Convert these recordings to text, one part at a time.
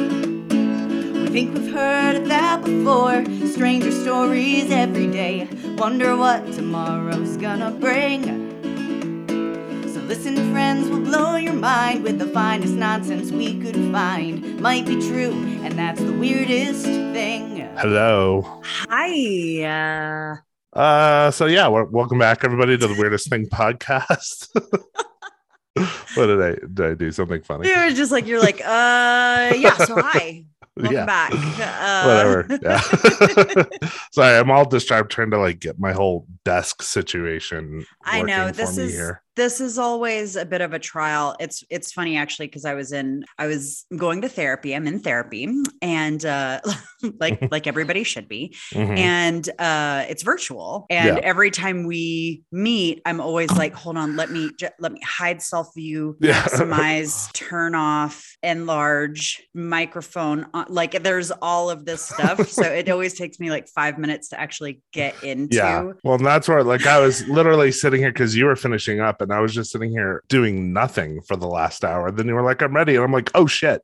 We think we've heard of that before. Stranger stories every day. Wonder what tomorrow's gonna bring. So listen, friends, we'll blow your mind with the finest nonsense we could find. Might be true, and that's the weirdest thing. Hello. Hi. Uh, Uh, so yeah, welcome back everybody to the Weirdest Thing podcast. what did I did I do something funny? you were just like you're like, uh, yeah. So hi, welcome Yeah. back. Uh, Whatever. Yeah. Sorry, I'm all distracted trying to like get my whole desk situation. I know this is here. This is always a bit of a trial. It's it's funny actually because I was in I was going to therapy. I'm in therapy, and uh, like like everybody should be. Mhm. and uh it's virtual and Yeah. every time we meet i'm always like hold on let me ju- let me hide self view Yeah. maximize turn off enlarge microphone on. like there's all of this stuff so it always takes me like five minutes to actually get into Yeah. Well, that's where like I was literally sitting here because you were finishing up and I was just sitting here doing nothing for the last hour. Then you were like, I'm ready. And I'm like, oh shit.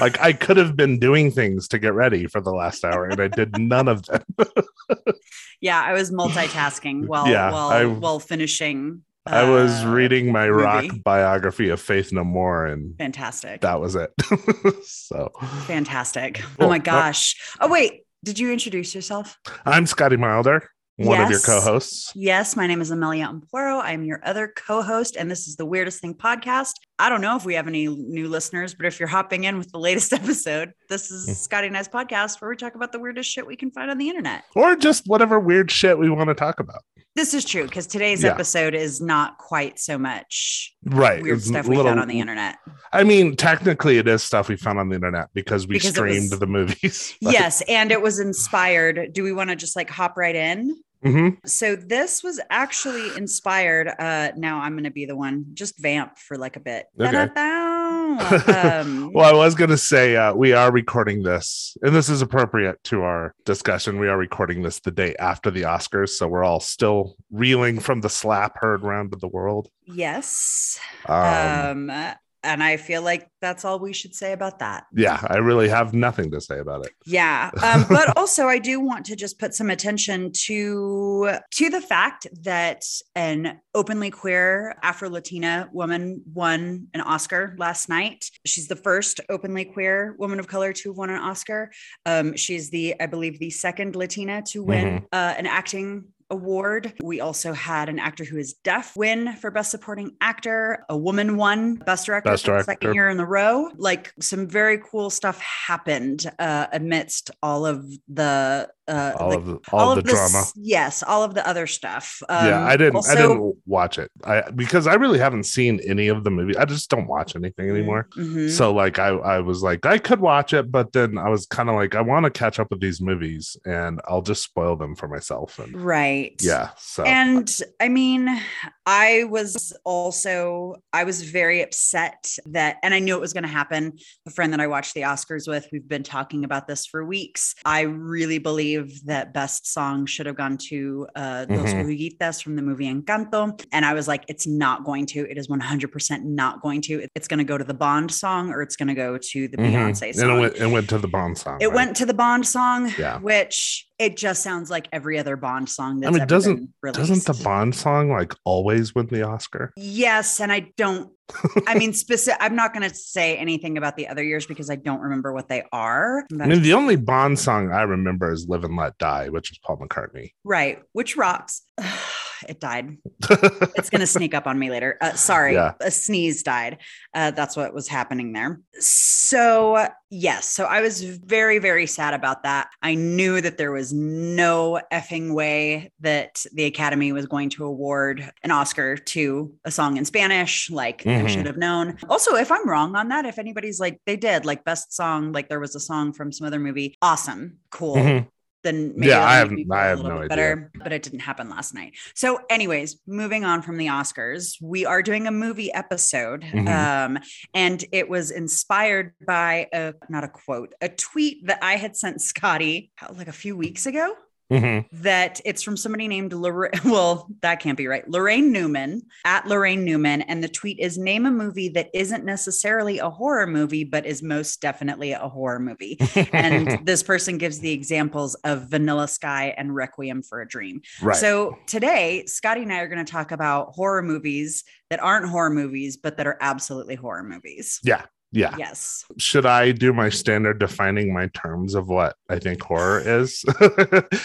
Like I could have been doing things to get ready for the last hour and I did none of them. yeah i was multitasking while Yeah, while I- while finishing I was uh, reading my rock biography of Faith No More and fantastic that was it. so fantastic Cool. oh my gosh oh wait did you introduce yourself I'm Scotty Milder, one of your co-hosts. Yes, my name is Amelia Ampuero. I'm your other co host, and this is the Weirdest Thing podcast. I don't know if we have any new listeners, but if you're hopping in with the latest episode, this Hmm. is Scotty and I's podcast where we talk about the weirdest shit we can find on the internet. Or just whatever weird shit we want to talk about. This is true because today's Yeah. episode is not quite so much Right. weird it's stuff a we little- found on the internet. I mean, technically it is stuff we found on the internet because we Because streamed was- the movies. but- Yes, and it was inspired. Do we want to just like hop right in? Mhm. So this was actually inspired. Uh now I'm gonna be the one, just vamp for like a bit. Okay. Um, Well, I was going to say uh, we are recording this, and this is appropriate to our discussion. We are recording this the day after the Oscars, so we're all still reeling from the slap heard round of the world. yes. Um, Um, and I feel like that's all we should say about that. yeah, I really have nothing to say about it. Yeah. Um, but also I do want to just put some attention to to the fact that an openly queer Afro-Latina woman won an Oscar last night. She's the first openly queer woman of color to have won an Oscar. Um, she's the, I believe, the second Latina to win uh, an acting award. We also had an actor who is deaf win for best supporting actor. A woman won best director Best Director. second year in a row. Like some very cool stuff happened uh, amidst all of the uh, All like, of the, all, of the drama. Yes, all of the other stuff. yeah, Um, I didn't. also- I didn't watch it. I because I really haven't seen any of the movies. I just don't watch anything anymore. Mhm. So like I, I was like I could watch it, but then I was kind of like I want to catch up with these movies, and I'll just spoil them for myself. And right. Yeah, so And I mean, I was also I was very upset that and I knew it was going to happen. The friend that I watched the Oscars with, we've been talking about this for weeks. I really believe that best song should have gone to uh Dos Mhm. Oruguitas from the movie Encanto and I was like it's not going to. It is 100% not going to. It's going to go to the Bond song or it's going to go to the Mhm. Beyonce song. and it went, it went to the Bond song. It right? went to the Bond song, Yeah. which it just sounds like every other Bond song that's I mean, doesn't-. Doesn't the Bond song like always win the Oscar? Yes, and I don't. I mean, specific. I'm not going to say anything about the other years because I don't remember what they are. I mean, the only Bond song I remember is "Live and Let Die," which is Paul McCartney. right, which rocks. it died. It's going to sneak up on me later. Uh, sorry, Yeah. a sneeze died. Uh, that's what was happening there. So yes, so I was very, very sad about that. I knew that there was no effing way that the Academy was going to award an Oscar to a song in Spanish. Like I Mhm. should have known. Also, if I'm wrong on that, if anybody's like they did like best song, like there was a song from some other movie, awesome, cool. Mhm. Then maybe Yeah, I have- I have no idea. better, but it didn't happen last night. So, anyways, moving on from the Oscars, we are doing a movie episode, Mhm. um, and it was inspired by a not a quote, a tweet that I had sent Scotty like a few weeks ago. Mhm. that it's from somebody named Lorraine. Well, that can't be right. Lorraine Newman at Lorraine Newman. And the tweet is name a movie that isn't necessarily a horror movie, but is most definitely a horror movie. And this person gives the examples of Vanilla Sky and Requiem for a Dream. right. So today, Scotty and I are going to talk about horror movies that aren't horror movies, but that are absolutely horror movies. yeah. Yeah. Yes. Should I do my standard defining my terms of what I think horror is?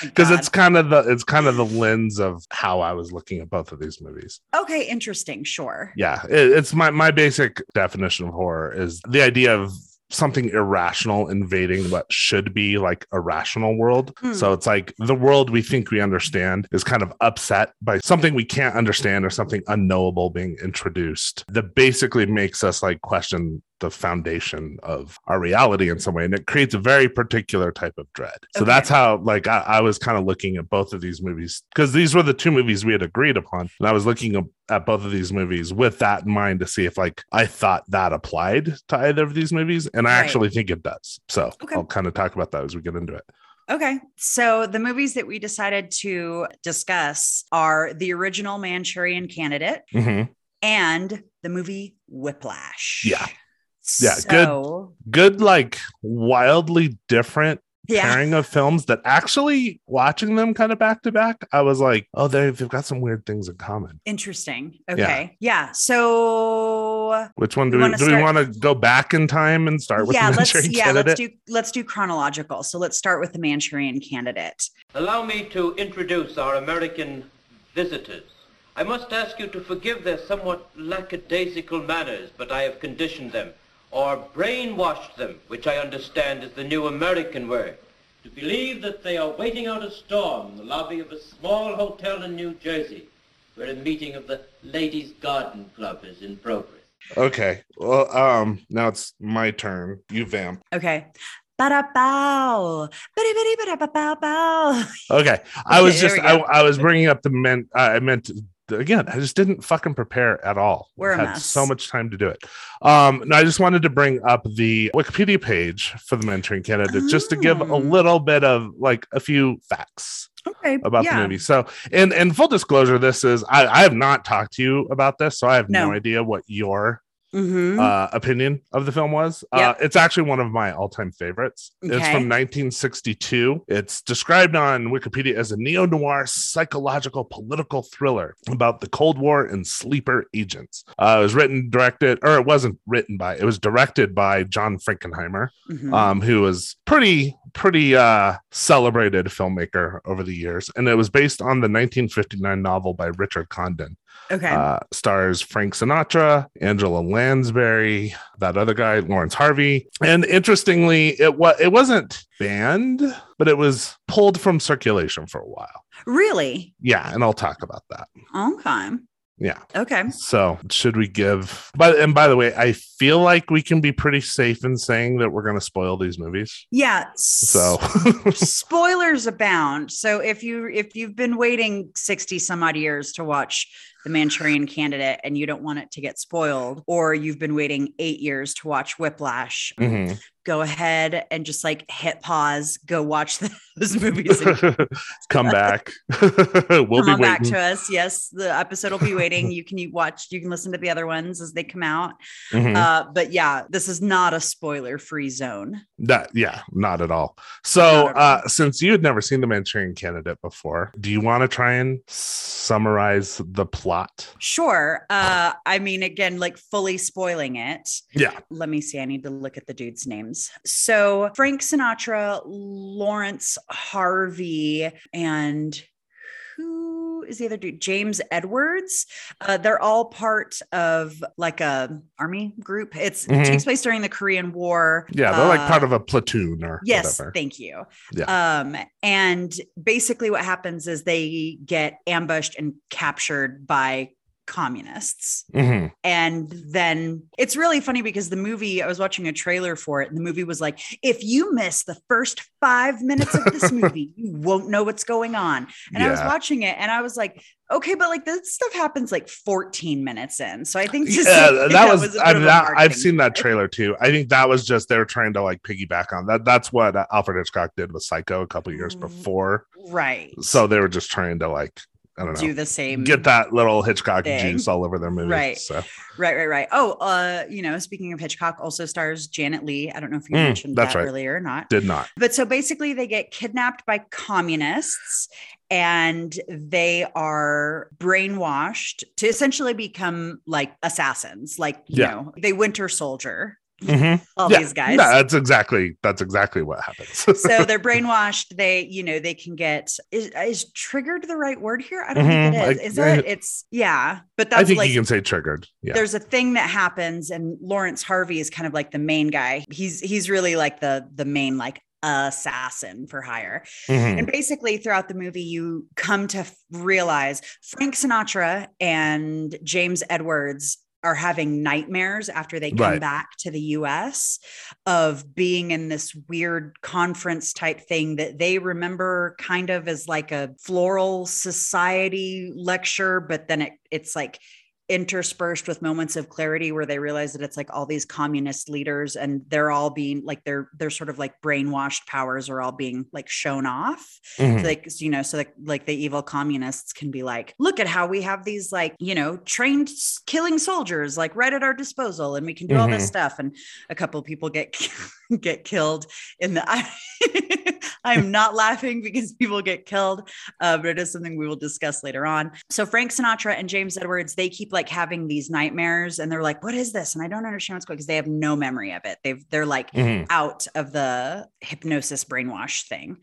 Because it's kind of the it's kind of the lens of how I was looking at both of these movies. Okay. Interesting. Sure. Yeah, it, it's my my basic definition of horror is the idea of something irrational invading what should be like a rational world. Hmm. So it's like the world we think we understand is kind of upset by something we can't understand or something unknowable being introduced that basically makes us like question the foundation of our reality in some way. And it creates a very particular type of dread. So Okay. that's how like I, I was kind of looking at both of these movies because these were the two movies we had agreed upon. And I was looking at at both of these movies with that in mind to see if like I thought that applied to either of these movies. And I Right. actually think it does. So Okay. I'll kind of talk about that as we get into it. Okay. So the movies that we decided to discuss are the original Manchurian Candidate Mhm. and the movie Whiplash. Yeah. Yeah, good. So, Good, like wildly different Yeah. pairing of films that actually watching them kind of back to back, I was like, oh, they've, they've got some weird things in common. Interesting. Okay. Yeah. So Which one do You we wanna do we want to go back in time and start with yeah, the let's Manchurian yeah, Candidate? let's do let's do chronological. So let's start with the Manchurian Candidate. Allow me to introduce our American visitors. I must ask you to forgive their somewhat lackadaisical manners, but I have conditioned them, or brainwashed them, which I understand is the new American word, to believe that they are waiting out a storm in the lobby of a small hotel in New Jersey, where a meeting of the Ladies' Garden Club is in progress. Okay. Well, um, now it's my turn. You vamp. Okay. Ba-da-bow. Ba-di-ba-di-ba-da-ba-bow-bow. Okay. I was there just I. I was bringing up the men I meant again, I just didn't fucking prepare at all. We're a had mess. so much time to do it. Um, no, I just wanted to bring up the Wikipedia page for the Manchurian Candidate just to give a Oh. little bit of like a few facts Okay. about yeah. the movie. So, and and full disclosure, this is I, I have not talked to you about this, so I have no, No. idea what your Mhm. uh, opinion of the film was. Uh, it's actually one of my all-time favorites. It's from 1962. It's described on Wikipedia as a neo-noir psychological political thriller about the Cold War and sleeper agents. Uh, it was written, directed, or it wasn't written by. It was directed by John Frankenheimer, Mhm. um, who was pretty pretty uh, celebrated filmmaker over the years, and it was based on the 1959 novel by Richard Condon. Okay. Uh, stars Frank Sinatra, Angela Lansbury, that other guy, Laurence Harvey. And interestingly, it was it wasn't banned, but it was pulled from circulation for a while. really? Yeah, and I'll talk about that. Okay. Yeah. Okay. So should we give but and by the way, I feel like we can be pretty safe in saying that we're gonna spoil these movies. Yeah. So spoilers abound. So if you if you've been waiting 60 some odd years to watch the Manchurian Candidate and you don't want it to get spoiled, or you've been waiting eight years to watch Whiplash, Mhm. go ahead and just like hit pause, go watch those movies come back. we'll come be on back waiting. to us. Yes, the episode will be waiting. You can watch, you can listen to the other ones as they come out. Mhm. Uh, but yeah, this is not a spoiler free zone. That yeah, not at all. So, at uh, since you had never seen the Manchurian Candidate before, do you want to try and summarize the plot? Sure. Uh, I mean, again, like fully spoiling it. Yeah. Let me see. I need to look at the dudes' names. So Frank Sinatra, Laurence Harvey, and who is the other dude? James Edwards. Uh, they're all part of like a army group. It's Mhm. it takes place during the Korean War. Yeah, they're like Uh, part of a platoon or Yes, whatever. thank you. Yeah. Um, and basically, what happens is they get ambushed and captured by communists. Mhm. And then it's really funny because the movie, I was watching a trailer for it, and the movie was like, if you miss the first five minutes of this movie, you won't know what's going on. And I was watching it and I was like, okay, but like this stuff happens like 14 minutes in. So I think Yeah, say that was, bit I of mean, a that, I've seen that trailer too. I think that was just they're trying to like piggyback on that. That's what Alfred Hitchcock did with Psycho a couple years Mm. before. Right. So they were just trying to like I don't know do the same get that little Hitchcock thing. juice all over their movie. Right. So Right, right, right. Oh, uh, you know, speaking of Hitchcock, also stars Janet Leigh. I don't know if you Mm, mentioned that right. earlier or not. did not. But so basically, they get kidnapped by communists and they are brainwashed to essentially become like assassins, like, you Yeah. know, they winter soldier, Mhm. all Yeah, these guys. No, that's exactly that's exactly what happens. so they're brainwashed. They, you know, they can get is, is triggered the right word here? I don't Mhm, think it is. like, Is uh, it? It's yeah, but I that's think like you can say triggered. Yeah. there's a thing that happens and Laurence Harvey is kind of like the main guy. He's he's really like the the main like assassin for hire. Mhm. And basically throughout the movie you come to f- realize Frank Sinatra and James Edwards are having nightmares after they come Right. back to the US of being in this weird conference type thing that they remember kind of as like a floral society lecture but then it it's like interspersed with moments of clarity where they realize that it's like all these communist leaders and they're all being like they're they're sort of like brainwashed powers are all being like shown off Mhm. so like you know so like like the evil communists can be like look at how we have these like you know trained killing soldiers like right at our disposal and we can do all this Mhm. stuff and a couple of people get get killed in the I, i'm not laughing because people get killed uh, but it is something we will discuss later on so frank sinatra and james edwards they keep like having these nightmares and they're like what is this and i don't understand what's going because they have no memory of it they've they're like Mhm. out of the hypnosis brainwash thing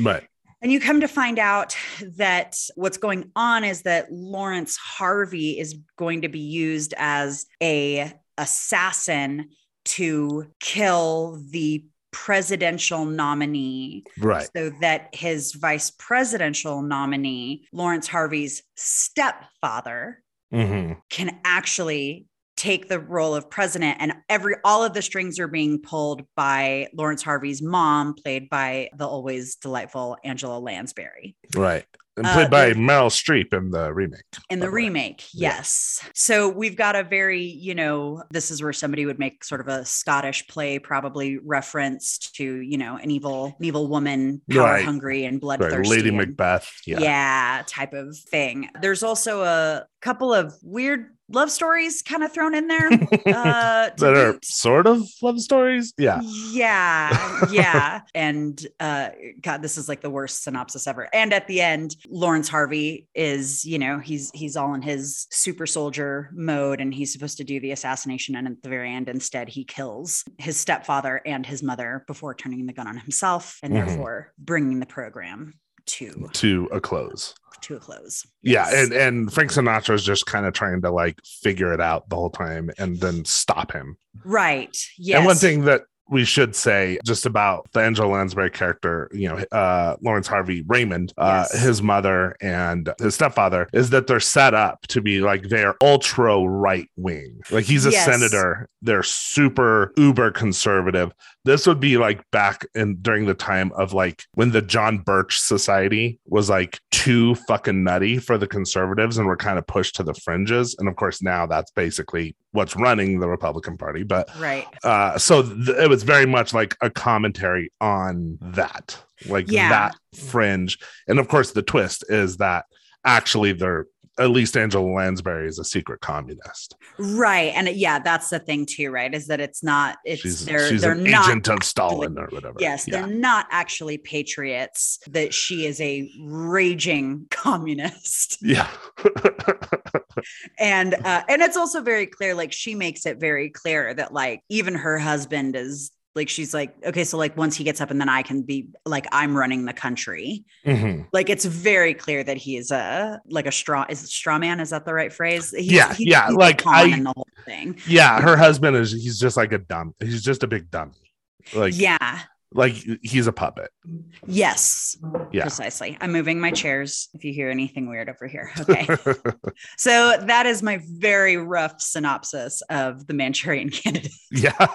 Right. and you come to find out that what's going on is that Laurence Harvey is going to be used as a assassin to kill the presidential nominee Right. so that his vice presidential nominee Laurence Harvey's stepfather hmm can actually take the role of president and every all of the strings are being pulled by Laurence Harvey's mom played by the always delightful Angela Lansbury Right. And Uh, played by there- Meryl Streep in the remake. in by the remake Yeah. yes so we've got a very you know this is where somebody would make sort of a Scottish play probably reference to you know an evil an evil woman power Right. hungry and Right. bloodthirsty Lady and- Macbeth. Yeah. yeah. type of thing. There's also a couple of weird love stories kind of thrown in there. Uh, that are boot. sort of love stories. Yeah. Yeah, yeah. and uh god, this is like the worst synopsis ever. And at the end, Laurence Harvey is, you know, he's he's all in his super soldier mode and he's supposed to do the assassination and at the very end instead he kills his stepfather and his mother before turning the gun on himself and Mhm. therefore bringing the program to To a close. to a close. Yeah, and and Frank Sinatra's just kind of trying to like figure it out the whole time and then stop him. Right. Yes. And one thing that we should say just about the Angela Lansbury character, you know, uh, Laurence Harvey Raymond, uh, Yes. his mother and his stepfather, is that they're set up to be like they're ultra right wing. Like he's a Yes. senator, they're super uber conservative. This would be like back in during the time of like when the John Birch Society was like too fucking nutty for the conservatives and were kind of pushed to the fringes. And of course, now that's basically what's running the Republican Party. But right. uh so th- it was very much like a commentary on that like Yeah. that fringe and of course the twist is that actually they're at least angela lansbury is a secret communist Right. And yeah, that's the thing too, right? Is that it's not it's she's, they're she's they're an not agent of stalin or whatever Yes, yeah they're not actually patriots, that she is a raging communist. yeah And uh and it's also very clear, like she makes it very clear that like even her husband is like she's like, okay, so like once he gets up and then I can be like I'm running the country. Mhm. Like it's very clear that he is a like a straw is straw man? Is that the right phrase? He's- Yeah, he's- yeah, he's like, I- in the whole thing. yeah her husband is he's just like a dumb he's just a big dummy like yeah. like he's a puppet Yes. Yeah. Precisely. I'm moving my chairs if you hear anything weird over here. Okay. so that is my very rough synopsis of the Manchurian candidate. yeah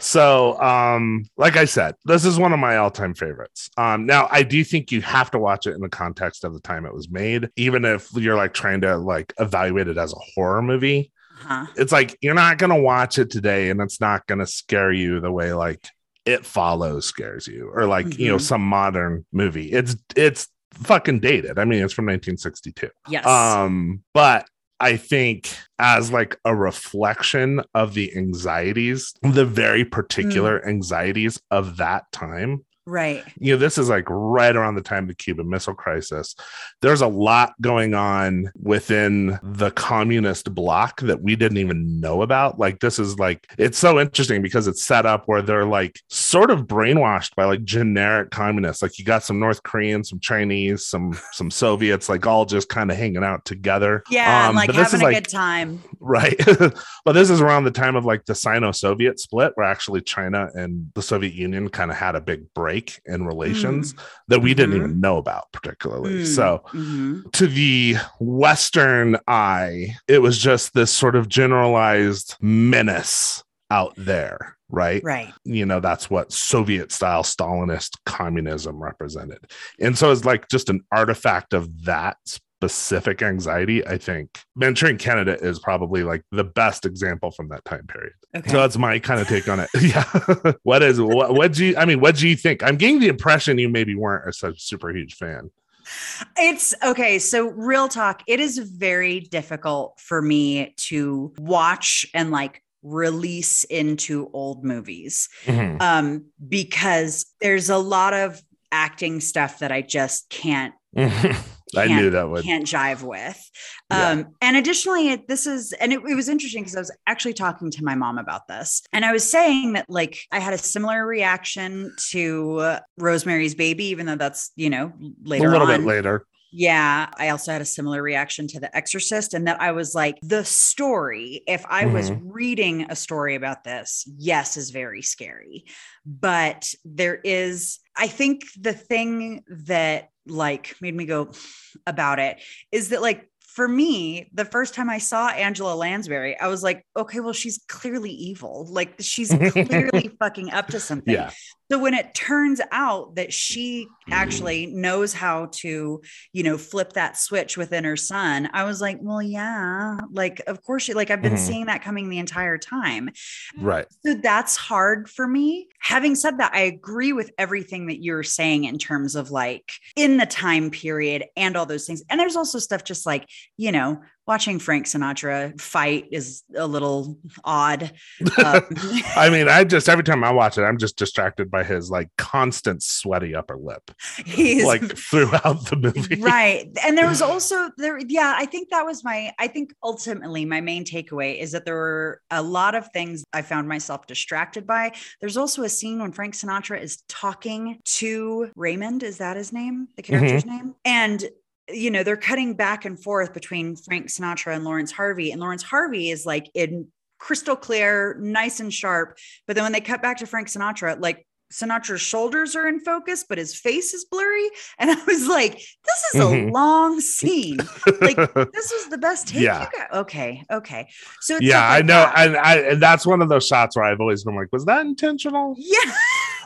So, um, like I said, this is one of my all-time favorites. Um, now I do think you have to watch it in the context of the time it was made, even if you're like trying to like evaluate it as a horror movie. Huh. It's like you're not gonna watch it today, and it's not gonna scare you the way like it follows scares you, or like you know Mhm. some modern movie. It's it's fucking dated. I mean, it's from 1962. Yes. Um, but I think as like a reflection of the anxieties, the very particular mm. anxieties of that time. Right. You know, this is like right around the time of the Cuban Missile Crisis. There's a lot going on within the communist bloc that we didn't even know about. Like, this is like, it's so interesting because it's set up where they're like sort of brainwashed by like generic communists. Like, you got some North Koreans, some Chinese, some some Soviets, like all just kind of hanging out together. Yeah, Um, and like having a like good time. right but this is around the time of like the sino-soviet split where actually china and the soviet union kind of had a big break in relations that we didn't Mhm. even know about particularly Mm, so mhm. to the western eye it was just this sort of generalized menace out there right Right. you know that's what soviet style stalinist communism represented and so it's like just an artifact of that specific anxiety i think Manchurian Candidate is probably like the best example from that time period Okay. so that's my kind of take on it yeah what is what what do you i mean what do you think i'm getting the impression you maybe weren't a such super huge fan It's okay. So, real talk, it is very difficult for me to watch and like release into old movies Mhm. um, because there's a lot of acting stuff that I just can't i knew that would can't jive with. Yeah. Um, and additionally, it, this is, and it, it was interesting because I was actually talking to my mom about this. And I was saying that, like, I had a similar reaction to uh, Rosemary's Baby, even though that's, you know, later a little on. bit later Yeah. I also had a similar reaction to The Exorcist, and that I was like, the story, if I was Mm-hmm. reading a story about this, yes, is very scary. But there is, I think the thing that like made me go about it is that, like, for me, the first time I saw Angela Lansbury, I was like, okay, well, she's clearly evil. Like, she's clearly fucking up to something. yeah So when it turns out that she actually knows how to, you know, flip that switch within her son, I was like, well, yeah, like of course she like I've been Mhm. seeing that coming the entire time. right So that's hard for me. Having said that, I agree with everything that you're saying in terms of like in the time period and all those things. And there's also stuff just like, you know, watching Frank Sinatra fight is a little odd. Um, I mean, I just every time I watch it, I'm just distracted by his like constant sweaty upper lip, he's like throughout the movie. right. And there was also there yeah i think that was my i think ultimately my main takeaway is that there were a lot of things i found myself distracted by. There's also a scene when frank sinatra is talking to raymond is that his name? The character's name? And you know they're cutting back and forth between frank sinatra and laurence harvey and laurence harvey is like in crystal clear nice and sharp but then when they cut back to frank sinatra like Sinatra's shoulders are in focus, but his face is blurry. And I was like, this is a Mhm. long scene. Like, this was the best take Yeah. Okay. Okay. So it's yeah, stuff I know, that. and I and that's one of those shots where I've always been like, was that intentional? yeah.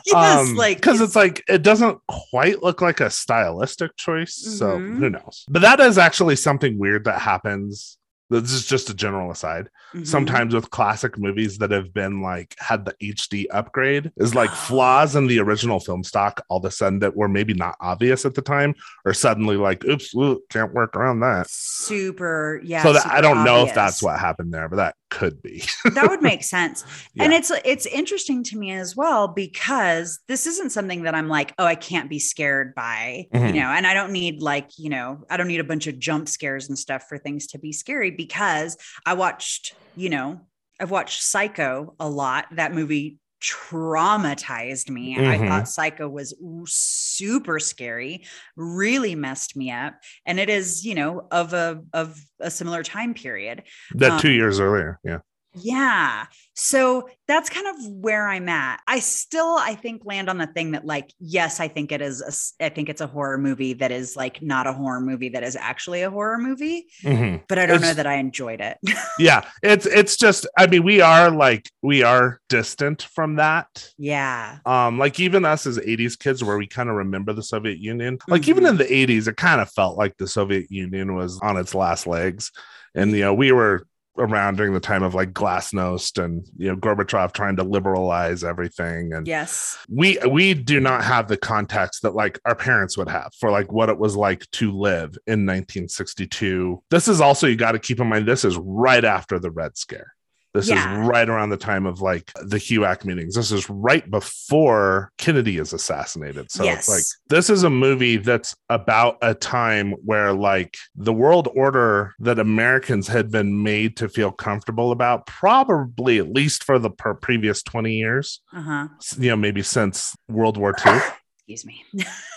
yes. like, because Um, it's like it doesn't quite look like a stylistic choice, so Mhm. who knows? But that is actually something weird that happens. This is just a general aside. Mhm. Sometimes with classic movies that have been like had the HD upgrade is like flaws in the original film stock all of a sudden that were maybe not obvious at the time, or suddenly like, oops, ooh, can't work around that. super. Yeah. so that super I don't know if that's what happened there, but that could be. that would make sense. Yeah. And it's it's interesting to me as well because this isn't something that I'm like, oh, I can't be scared by, Mhm. you know, and I don't need like, you know, I don't need a bunch of jump scares and stuff for things to be scary because I watched, you know, I've watched Psycho a lot. That movie traumatized me. I Mhm. thought Psycho was super scary, really messed me up. And it is, you know, of a of a similar time period. that Um, two years earlier. Yeah. Yeah. So that's kind of where I'm at. I still, I think, land on the thing that, like, yes, I think it is. A, I think it's a horror movie that is like not a horror movie that is actually a horror movie. Mhm. But I don't It's- know that I enjoyed it. Yeah, it's it's just I mean we are like we are distant from that. yeah. Um, like even us as 80s kids, where we kind of remember the Soviet Union, like even Mhm. in the 80s, it kind of felt like the Soviet Union was on its last legs. And, you know, we were around during the time of like Glasnost and, you know, Gorbachev trying to liberalize everything. And Yes. we, we do not have the context that like our parents would have for like what it was like to live in 1962. This is also, you got to keep in mind, this is right after the Red Scare. This Yeah. is right around the time of like the HUAC meetings. This is right before Kennedy is assassinated. So Yes. it's like this is a movie that's about a time where like the world order that Americans had been made to feel comfortable about, probably at least for the per- previous 20 years, Uh huh. you know, maybe since World War II, Excuse me.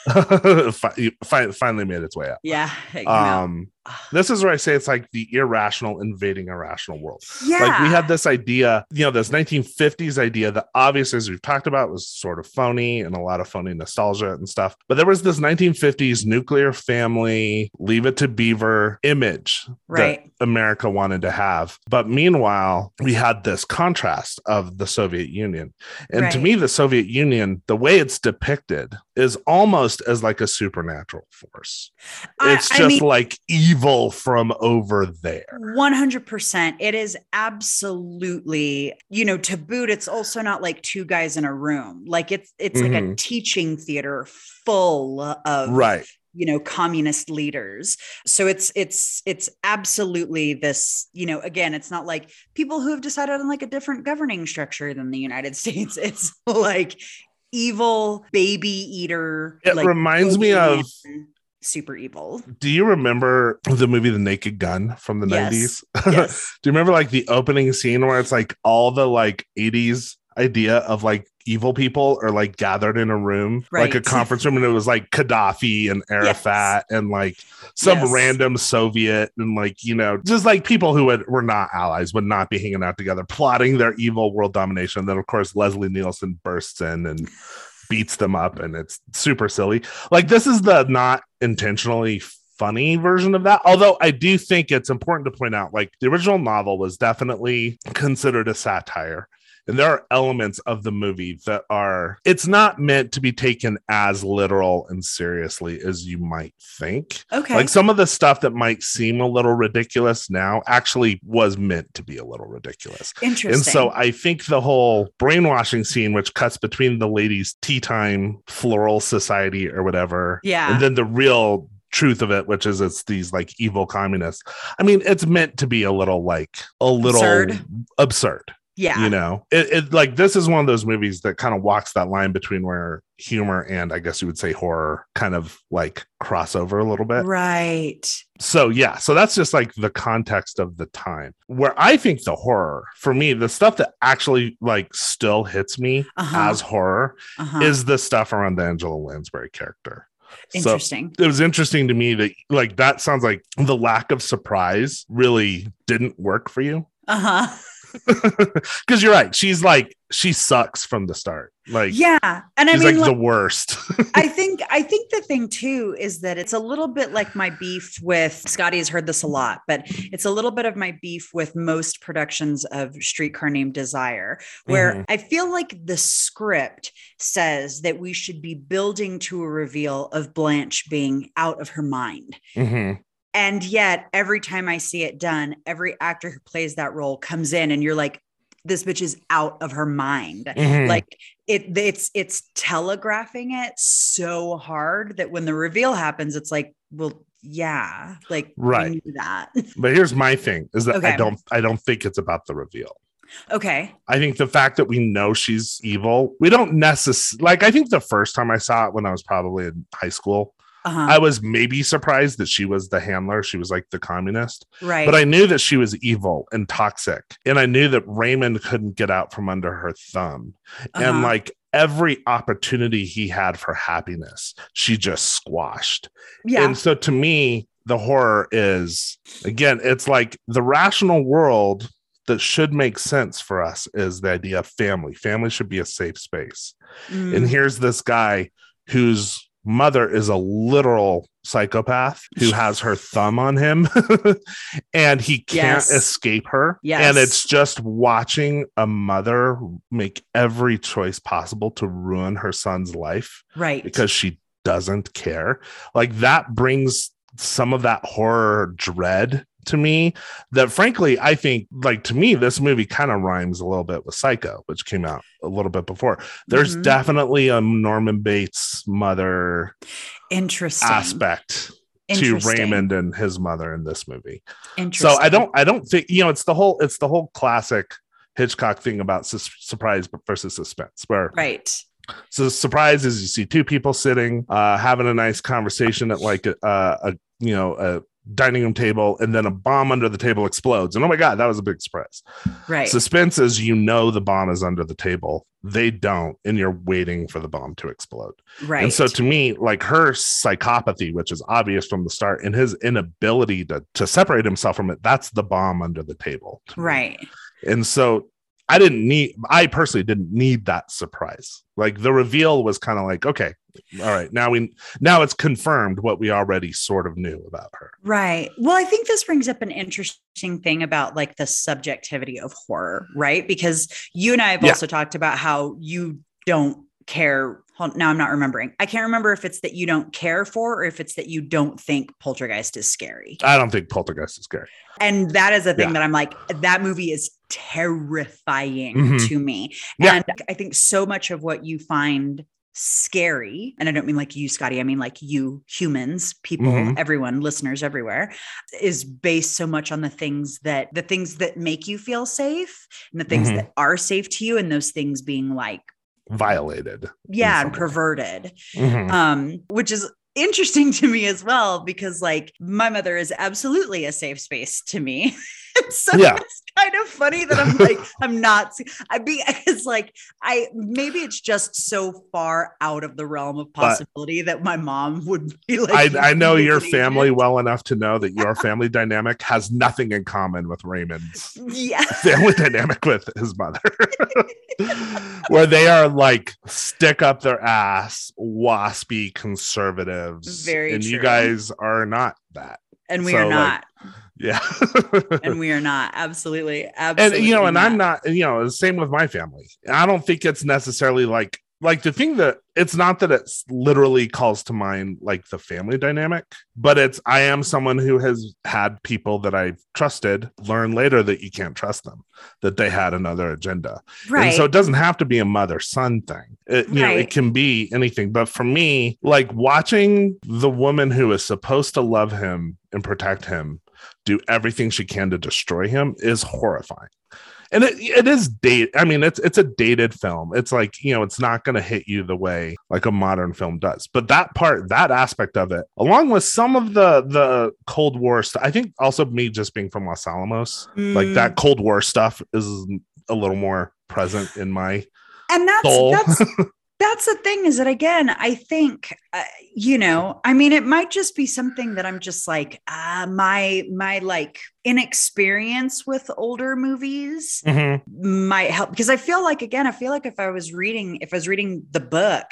fi- fi- finally made its way up. yeah. Ah. Um, this is where I say it's like the irrational invading a rational world. yeah. Like we had this idea, you know, this 1950s idea that obviously, as we've talked about, was sort of phony and a lot of phony nostalgia and stuff. But there was this 1950s nuclear family, leave it to Beaver image Right. that America wanted to have. But meanwhile, we had this contrast of the Soviet Union. And to me, the Soviet Union, the way it's depicted is almost as like a supernatural force. I- It's I just mean- like evil from over there. 100% it is absolutely you know to boot it's also not like two guys in a room like it's it's like a Mhm. teaching theater full of Right. you know communist leaders so it's it's it's absolutely this you know again it's not like people who have decided on like a different governing structure than the united states it's like evil baby eater It like, reminds me of super evil Do you remember the movie The Naked Gun from the Yes. 90s? yes Do you remember like the opening scene where it's like all the like 80s idea of like evil people are like gathered in a room, like a conference room, and it was like Gaddafi and Arafat and like some Yes. random Soviet and like, you know, just like people who would, were not allies, would not be hanging out together, plotting their evil world domination. Then, of course, Leslie Nielsen bursts in and beats them up, and it's super silly. Like, this is the not intentionally funny version of that. Although I do think it's important to point out, like, the original novel was definitely considered a satire. And there are elements of the movie that are, it's not meant to be taken as literal and seriously as you might think. okay Like some of the stuff that might seem a little ridiculous now actually was meant to be a little ridiculous. interesting And so I think the whole brainwashing scene, which cuts between the ladies' tea time floral society or whatever, yeah and then the real truth of it, which is it's these like evil communists. I mean, it's meant to be a little like a little Absurd. absurd yeah. You know it, it like this is one of those movies that kind of walks that line between where humor and i guess you would say horror kind of like crossover a little bit. Right. So yeah so that's just like the context of the time. Where i think the horror for me the stuff that actually like still hits me Uh-huh. as horror uh-huh. is the stuff around the angela lansbury character. So interesting. it was interesting to me that like that sounds like the lack of surprise really didn't work for you. Uh-huh because you're right. She's like she sucks from the start. Like yeah and i mean like, like, the worst. i think i think the thing too is that it's a little bit like my beef with scotty has heard this a lot but it's a little bit of my beef with most productions of streetcar named desire where Mhm. i feel like the script says that we should be building to a reveal of blanche being out of her mind Mhm. And yet, every time I see it done, every actor who plays that role comes in and you're like, this bitch is out of her mind. Mhm. Like it it's it's telegraphing it so hard that when the reveal happens, it's like, well, yeah, like Right. knew that. but here's my thing: is that I don't I don't think it's about the reveal. okay. I think the fact that we know she's evil, we don't necessarily like. I think the first time I saw it when I was probably in high school, Uh-huh. I was maybe surprised that she was the handler. She was like the communist, right. but I knew that she was evil and toxic, and I knew that Raymond couldn't get out from under her thumb. and Uh-huh. like every opportunity he had for happiness, she just squashed. yeah. And so to me, the horror is again, it's like the rational world that should make sense for us is the idea of family. Family should be a safe space. Mm. And here's this guy whose mother is a literal psychopath who has her thumb on him and he can't Yes. escape her. Yes. And it's just watching a mother make every choice possible to ruin her son's life right. because she doesn't care. Like that brings some of that horror dread to me that frankly I think like to me this movie kind of rhymes a little bit with Psycho which came out a little bit before. There's Mhm. definitely a Norman Bates mother Interesting. aspect to Raymond and his mother in this movie. So I don't I don't think you know it's the whole it's the whole classic Hitchcock thing about sus- surprise versus suspense where Right. so the surprise is you see two people sitting, uh, having a nice conversation at like a, a, a you know a dining room table, and then a bomb under the table explodes, and oh my god, that was a big surprise. Right. Suspense is you know the bomb is under the table, they don't, and you're waiting for the bomb to explode. right. And so to me, like her psychopathy, which is obvious from the start, and his inability to to separate himself from it, that's the bomb under the table. right. And so I didn't need, I personally didn't need that surprise. Like the reveal was kind of like, okay, all right, now we, now it's confirmed what we already sort of knew about her. Right. Well, I think this brings up an interesting thing about like the subjectivity of horror, right? Because you and I have Yeah. also talked about how you don't care. hold- Now I'm not remembering. I can't remember if it's that you don't care for or if it's that you don't think Poltergeist is scary. I don't think Poltergeist is scary. And that is a thing Yeah. that I'm like, that movie is terrifying Mhm. to me. Yeah. And I think so much of what you find scary, and I don't mean like you, Scotty, I mean like you humans, people, Mhm. everyone, listeners everywhere, is based so much on the things that the things that make you feel safe and the things Mhm. that are safe to you, and those things being like, Violated. yeah, and perverted Mhm. um, which is interesting to me as well because like my mother is absolutely a safe space to me. so Yeah. it's kind of funny that I'm like I'm not I be it's like I maybe it's just so far out of the realm of possibility that my mom would be like I, I know your family agent." well enough to know that your family dynamic has nothing in common with Raymond's Yeah. family dynamic with his mother, where they are like stick up their ass, waspy conservatives. Very and you guys are not that. And we So, are like, not. Yeah. and we are not. Absolutely. and Absolutely. you know, and not. I'm not, you know, the same with my family. I don't think it's necessarily like like the thing that it's not that it's literally calls to mind like the family dynamic, but it's I am someone who has had people that I've trusted learn later that you can't trust them, that they had another agenda. right. And so it doesn't have to be a mother son thing. It, you know, it can be anything. But for me, like watching the woman who is supposed to love him and protect him do everything she can to destroy him is horrifying. And it, it is date. I mean, it's it's a dated film. It's like you know, it's not going to hit you the way like a modern film does. But that part, that aspect of it, along with some of the the Cold War stuff, I think also me just being from Los Alamos, like Mm. that Cold War stuff is a little more present in my and that's soul. that's that's the thing is that again i think uh, you know i mean it might just be something that i'm just like uh my my like inexperience with older movies Mhm. might help because i feel like again i feel like if i was reading if i was reading the book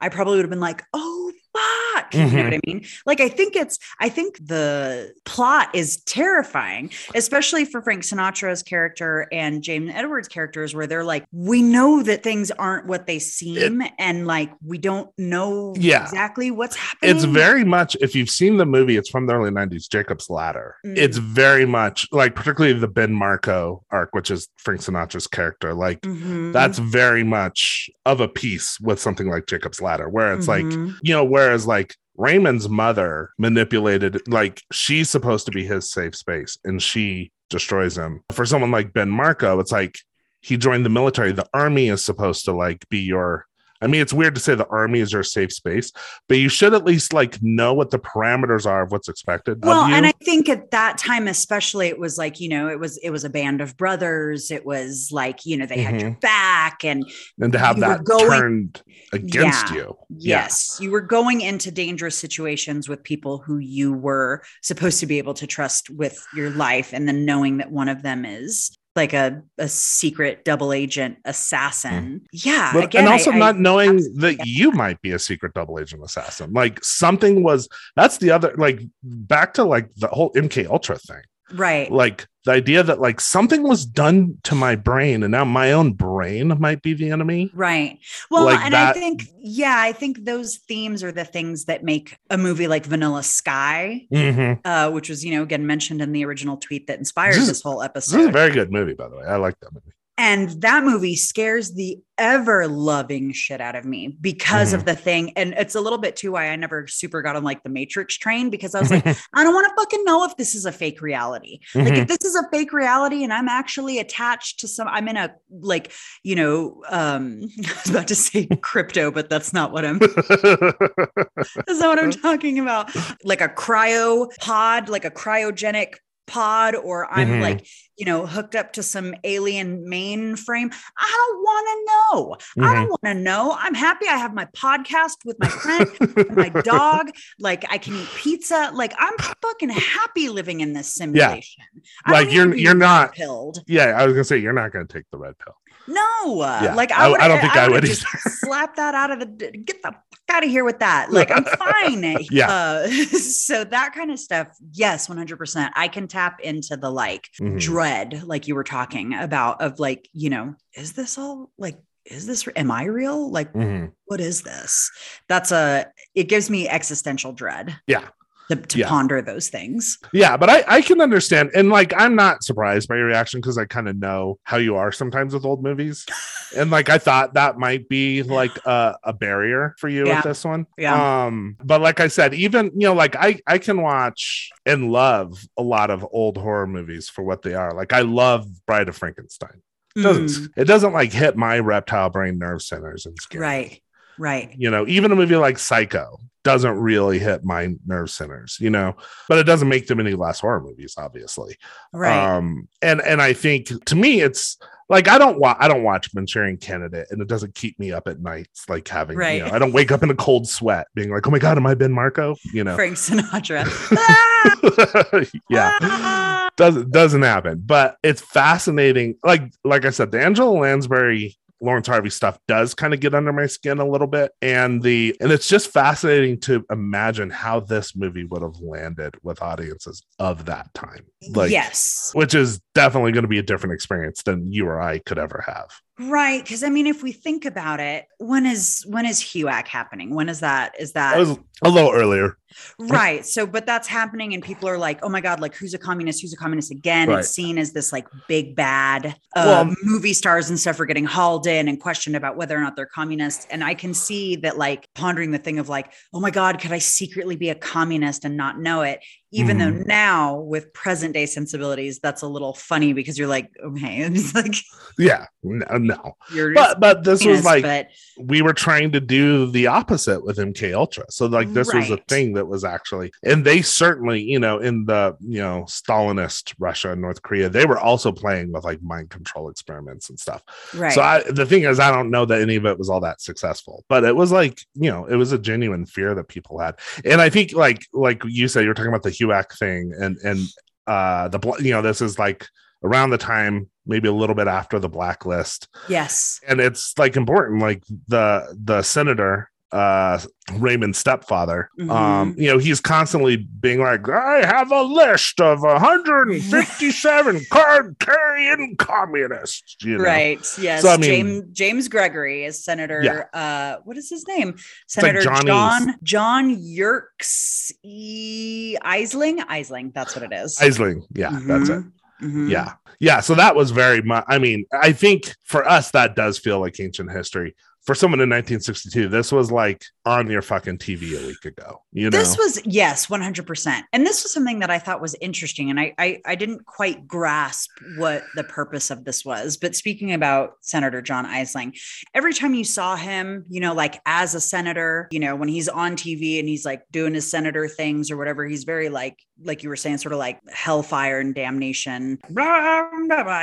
i probably would have been like oh fuck you know what i mean like i think it's i think the plot is terrifying especially for frank sinatra's character and james edwards characters where they're like we know that things aren't what they seem and like we don't know Yeah. exactly what's happening It's very much if you've seen the movie, it's from the early 90s, Jacob's Ladder. Mm. It's very much like particularly the Ben Marco arc, which is Frank Sinatra's character. Like Mhm. that's very much of a piece with something like Jacob's Ladder, where it's like, Mhm. you know, whereas like Raymond's mother manipulated, like she's supposed to be his safe space and she destroys him. For someone like Ben Marco, it's like he joined the military. The army is supposed to like be your. I mean, it's weird to say the army is your safe space, but you should at least like know what the parameters are of what's expected well and i think at that time especially it was like you know it was it was a band of brothers it was like you know they had your mm-hmm. back and and to have that going- turned against Yeah. you. Yeah. yes you were going into dangerous situations with people who you were supposed to be able to trust with your life and then knowing that one of them is like a, a secret double agent assassin. Mm-hmm. Yeah. But- again, and also I not knowing that you might be a secret double agent assassin. Like something was that's the other like back to like the whole MK Ultra thing. Right. Like the idea that like something was done to my brain and now my own brain might be the enemy. Right. Well, Like and that- I think, yeah, I think those themes are the things that make a movie like Vanilla Sky, Mhm. uh, which was, you know, again mentioned in the original tweet that inspired This this whole episode. This is a very good movie, by the way. I like that movie. And that movie scares the ever loving shit out of me because Mm-hmm. of the thing. And it's a little bit too why I never super got on like the Matrix train because I was like, I don't want to fucking know if this is a fake reality. Like Mhm. if this is a fake reality and I'm actually attached to some, I'm in a like, you know, um, I was about to say crypto, but that's not what I'm that's not what I'm talking about. Like a cryo pod, like a cryogenic pod, or I'm Mhm. like, you know, hooked up to some alien mainframe. I don't want to know. I Mhm. don't want to know. I'm happy I have my podcast with my friend and my dog. Like I can eat pizza. Like I'm fucking happy living in this simulation. I Like, you're- need to be you're not- pilled. yeah, I was gonna say you're not gonna take the red pill. No, Yeah, like I- I, I don't think I would've would just slap that out of the get the out of here with that. Like I'm fine. Yeah. Uh, so that kind of stuff, yes, 100. percent I can tap into the like Mhm. dread, like you were talking about, of like you know, is this all like? Is this am I real? Like, Mhm. what is this? That's a. It gives me existential dread. Yeah. To, to Yeah. ponder those things. Yeah, but I, I can understand. And like, I'm not surprised by your reaction because I kind of know how you are sometimes with old movies. And like, I thought that might be like a, a barrier for you Yeah. with this one. Yeah. Um, but like I said, even, you know, like I, I can watch and love a lot of old horror movies for what they are. Like, I love Bride of Frankenstein. It doesn't, Mm, it doesn't like hit my reptile brain nerve centers and scare me. right. Right. You know, even a movie like Psycho doesn't really hit my nerve centers, you know, but it doesn't make them any less horror movies, obviously. Right. Um, and and I think to me, it's like I don't watch I don't watch Manchurian Candidate, and it doesn't keep me up at nights like having Right. you know I don't wake up in a cold sweat being like, oh my god, am I Ben Marco? You know, Frank Sinatra. Ah! yeah. Ah! doesn't doesn't happen but it's fascinating like like i said the angela lansbury laurence harvey stuff does kind of get under my skin a little bit and the and it's just fascinating to imagine how this movie would have landed with audiences of that time like yes. which is definitely going to be a different experience than you or i could ever have Right. Because I mean, if we think about it, when is when is HUAC happening? When is that? Is that that was a little earlier right? So, but that's happening, and people are like, "Oh my god! Like, who's a communist? Who's a communist again?" Right. It's seen as this like big bad. Well- Uh, movie stars and stuff are getting hauled in and questioned about whether or not they're communist. And I can see that, like, pondering the thing of like, "Oh my god, could I secretly be a communist and not know it?" Even though Mm-hmm. now, with present day sensibilities, that's a little funny because you're like, okay, it's like yeah no, no. you're but but this was like but we were trying to do the opposite with MK Ultra. So like this was a thing that was actually and they certainly, you know, in the, you know, Stalinist Russia and North Korea, they were also playing with like mind control experiments and stuff. right. So I the thing is I don't know that any of it was all that successful, but it was like, you know, it was a genuine fear that people had. And I think like like you said you're talking about the HUAC thing and and uh the you know, this is like around the time maybe a little bit after the blacklist yes. and it's like important like the the senator uh raymond's stepfather um you know he's constantly being like i have a list of 157 card carrying communists you know Right. Yes. So, I mean- James James Gregory is Senator. Yeah. Uh, what is his name? Senator Johnny's- John John Yerkes e. Iselin. Iselin. That's what it is. Iselin, yeah that's it Mhm. Mhm. yeah yeah so that was very much i mean i think for us that does feel like ancient history for someone in 1962 this was like on your fucking tv a week ago you know This was yes, one hundred percent, and this was something that I thought was interesting, and I, I I didn't quite grasp what the purpose of this was. But speaking about Senator John Iselin, every time you saw him, you know, like as a senator, you know, when he's on TV and he's like doing his senator things or whatever, he's very like like you were saying, sort of like hellfire and damnation.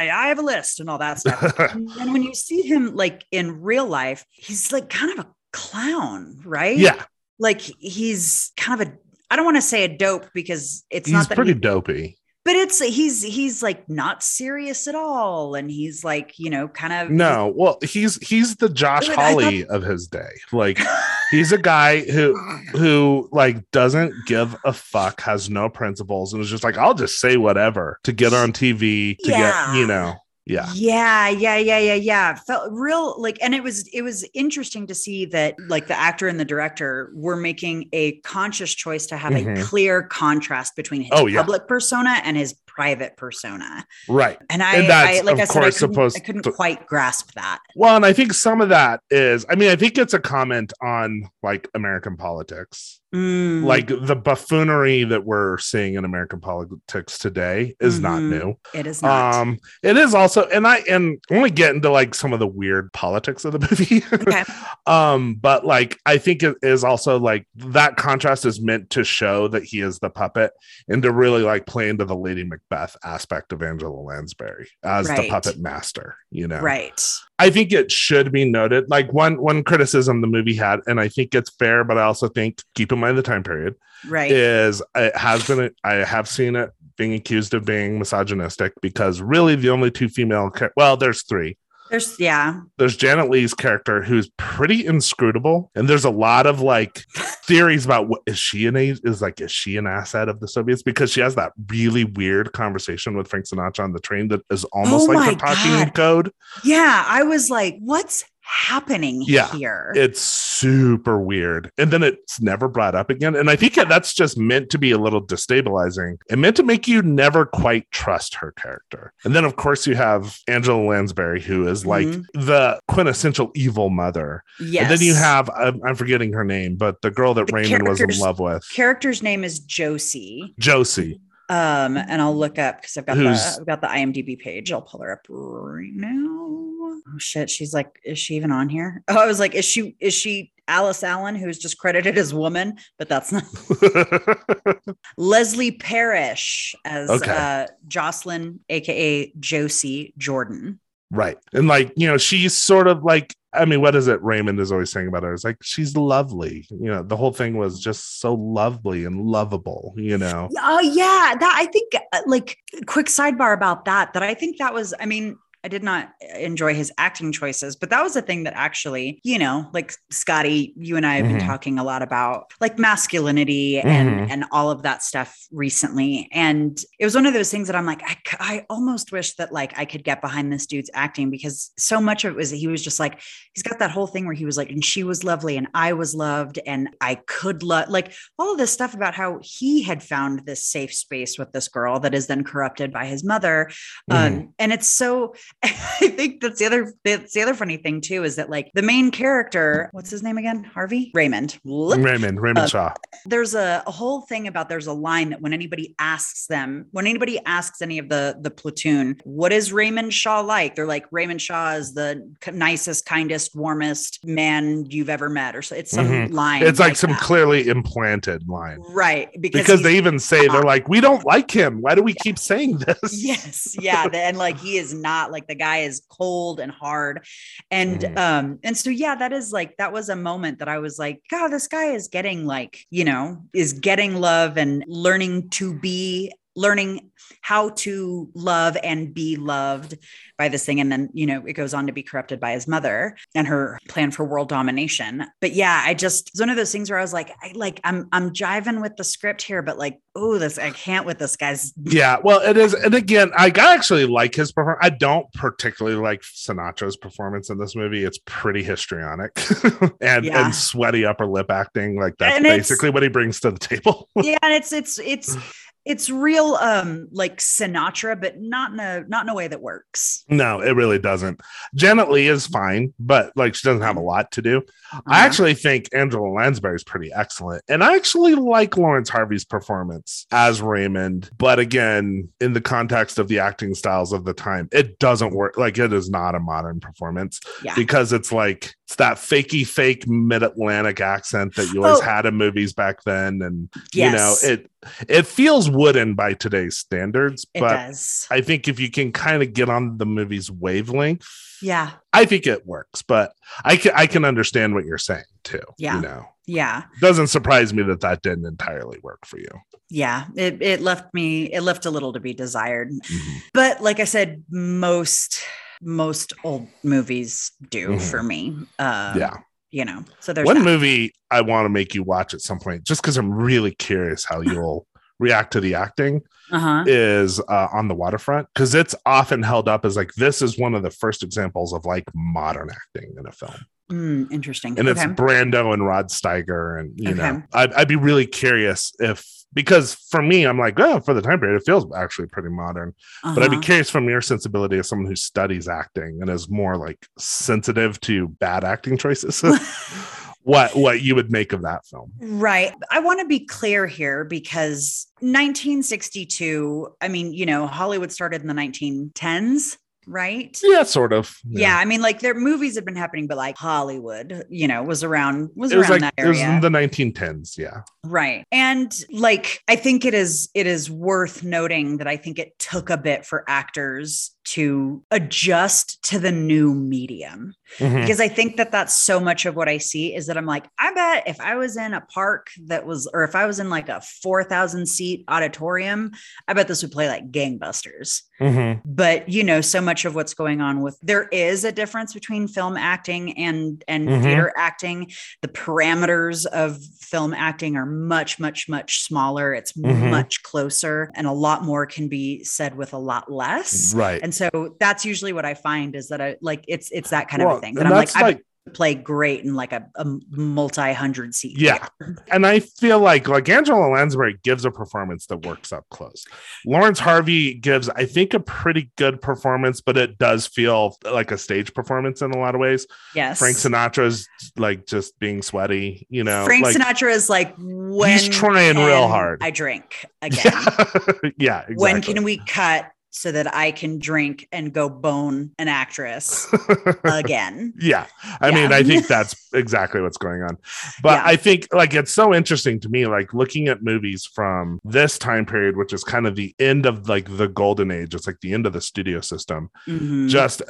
I have a list and all that stuff. and when you see him like in real life, he's like kind of a clown, right? yeah like he's kind of a I don't want to say a dope because it's he's not that pretty he- dopey but it's he's he's like not serious at all and he's like you know kind of No, well, he's he's the Josh Wait, I Hawley of his day. Like he's a guy who who like doesn't give a fuck, has no principles, and is just like, I'll just say whatever to get on TV to Yeah. get you know, yeah. yeah yeah yeah yeah yeah felt real like and it was it was interesting to see that like the actor and the director were making a conscious choice to have a Mhm. clear contrast between his Oh, yeah. public persona and his private persona Right. and i, And I like i said I couldn't, I couldn't to- quite grasp that Well, and I think some of that is, I mean, I think it's a comment on like American politics. Mm, Like the buffoonery that we're seeing in American politics today is not Mhm. new. it is not Um, it is also, and I and I want to get into like some of the weird politics of the movie. okay um, but like I think it is also like that contrast is meant to show that he is the puppet and to really like play into the Lady Macbeth aspect of Angela Lansbury as the puppet master, you know. right I think it should be noted. Like one one criticism the movie had, and I think it's fair, but I also think keep in mind the time period right is it has been I have seen it being accused of being misogynistic because really the only two female well there's three there's yeah. There's Janet Leigh's character who's pretty inscrutable and there's a lot of like theories about what is she an is like is she an asset of the Soviets? Because she has that really weird conversation with Frank Sinatra on the train that is almost Oh like the talking God. code. Yeah i was like what's happening Yeah. here it's super weird and then it's never brought up again and i think that's just meant to be a little destabilizing and meant to make you never quite trust her character and then of course you have angela lansbury who is like Mhm. the quintessential evil mother yes and then you have I'm, I'm forgetting her name but the girl that The raymond was in love with character's name is josie josie Um, and I'll look up because I've got Who's- the I've got the IMDb page. I'll pull her up right now. Oh shit, she's like, is she even on here? Oh, I was like, is she is she Alice Allen, who's just credited as woman, but that's not Leslie Parrish as Okay. uh Jocelyn, aka Josie Jordan. right and like you know she's sort of like i mean what is it raymond is always saying about her it's like she's lovely you know the whole thing was just so lovely and lovable you know Oh yeah, that I think uh, like quick sidebar about that. That I think that was. I mean, I did not enjoy his acting choices, but that was a thing that actually, you know, like Scotty, you and I have Mhm. been talking a lot about like masculinity and Mhm. and all of that stuff recently. And it was one of those things that I'm like, I almost wish that like I could get behind this dude's acting because so much of it was he was just like he's got that whole thing where he was like, and she was lovely and I was loved and I could love like all of this stuff about how he had found this safe space with this girl that is then corrupted by his mother. Um, and it's so I think that's the other that's the other funny thing too is that like the main character, what's his name again? Harvey Raymond. Raymond, Raymond Uh, Shaw. There's a, a whole thing about there's a line that when anybody asks them, when anybody asks any of the the platoon, what is Raymond Shaw like? They're like Raymond Shaw is the nicest, kindest, warmest man you've ever met, or so it's some Mhm. line. It's like some that. clearly implanted line. right because, Because they even say they're like, we don't like him. Why do we keep saying this? yes yeah and like he is not like the guy is cold and hard and Mhm. um and so yeah that is like that was a moment that i was like god this guy is getting like you know is getting love and learning to be learning how to love and be loved by this thing and then you know it goes on to be corrupted by his mother and her plan for world domination but yeah i just it's one of those things where i was like i like i'm i'm jiving with the script here but like oh this i can't with this guy's Yeah, well, it is, and again, I actually like his performance. I don't particularly like Sinatra's performance in this movie. It's pretty histrionic and Yeah. and sweaty upper lip acting. Like that's And basically what he brings to the table. yeah and it's it's it's it's real um like sinatra but not in a not in a way that works no, it really doesn't. Janet Leigh is fine, but like she doesn't have a lot to do. I Uh-huh. actually think Angela Lansbury is pretty excellent. And I actually like Laurence Harvey's performance as Raymond. But again, in the context of the acting styles of the time, it doesn't work. Like it is not a modern performance yeah because it's like it's that fakey fake mid-Atlantic accent that you always Oh. had in movies back then. And you know, it it feels wooden by today's standards, but I think if you can kind of get on the movie's wavelength, yeah I think it works, but I can I can understand what you're saying too. Yeah. You know, Yeah. doesn't surprise me that that didn't entirely work for you. Yeah. It, it left me, it left a little to be desired. Mhm. But like I said, most most old movies do Mhm. for me. Uh, yeah. You know, so there's One that. movie I want to make you watch at some point, just because I'm really curious how you'll react to the acting, Uh-huh. is uh, on the waterfront because it's often held up as like this is one of the first examples of like modern acting in a film, Mm, interesting. and it's Brando and Rod Steiger, and you know, I'd, I'd be really curious if because for me, I'm like, oh, for the time period, it feels actually pretty modern. But I'd be Uh-huh. curious from your sensibility as someone who studies acting and is more like sensitive to bad acting choices. what what you would make of that film? Right. I want to be clear here because 1962, I mean, you know, Hollywood started in the 1910s, right? Yeah, sort of. Yeah. I mean, like their movies have been happening, but like Hollywood, you know, was around was It was around like that area. it was in the 1910s. Yeah. Right. And like I think it is it is worth noting that I think it took a bit for actors to adjust to the new medium Mhm. because I think that that's so much of what I see is that I'm like I bet if I was in a park that was or if I was in like a 4000 seat auditorium I bet this would play like gangbusters Mhm. but you know so much of what's going on with there is a difference between film acting and and Mhm. theater acting the parameters of film acting are much much much smaller it's Mhm. much closer and a lot more can be said with a lot less Right. and so that's usually what i find is that i like it's it's that kind of Thing and i'm like that's i like play great in like a, a multi-hundred seat Yeah. theater. and I feel like like Angela Lansbury gives a performance that works up close. Laurence Harvey gives, I think, a pretty good performance, but it does feel like a stage performance in a lot of ways. yes Frank Sinatra's like just being sweaty, you know. frank like, sinatra is like when he's trying real hard. i drink again Yeah, yeah exactly. when can we cut so that I can drink and go bone an actress again? Yeah. I Yeah. mean, I think that's exactly what's going on. But Yeah. I think like it's so interesting to me, like looking at movies from this time period, which is kind of the end of like the golden age. It's like the end of the studio system. Mhm. Just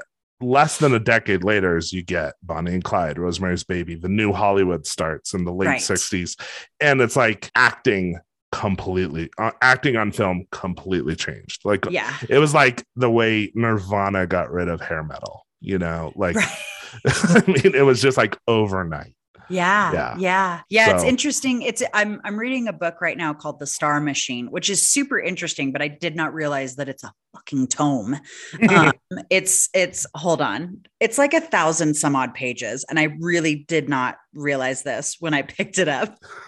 less than a decade later, as you get Bonnie and Clyde, Rosemary's Baby, the new Hollywood starts in the late Right. 60s. And it's like acting completely, uh, acting on film completely changed. Like yeah. it was like the way Nirvana got rid of hair metal, you know, like Right. I mean, it was just like overnight. Yeah, Yeah. yeah, yeah, It's interesting. It's I'm I'm reading a book right now called The Star Machine, which is super interesting, but I did not realize that it's a fucking tome. Um, it's it's hold on, it's like a thousand some odd pages, and I really did not realize this when I picked it up.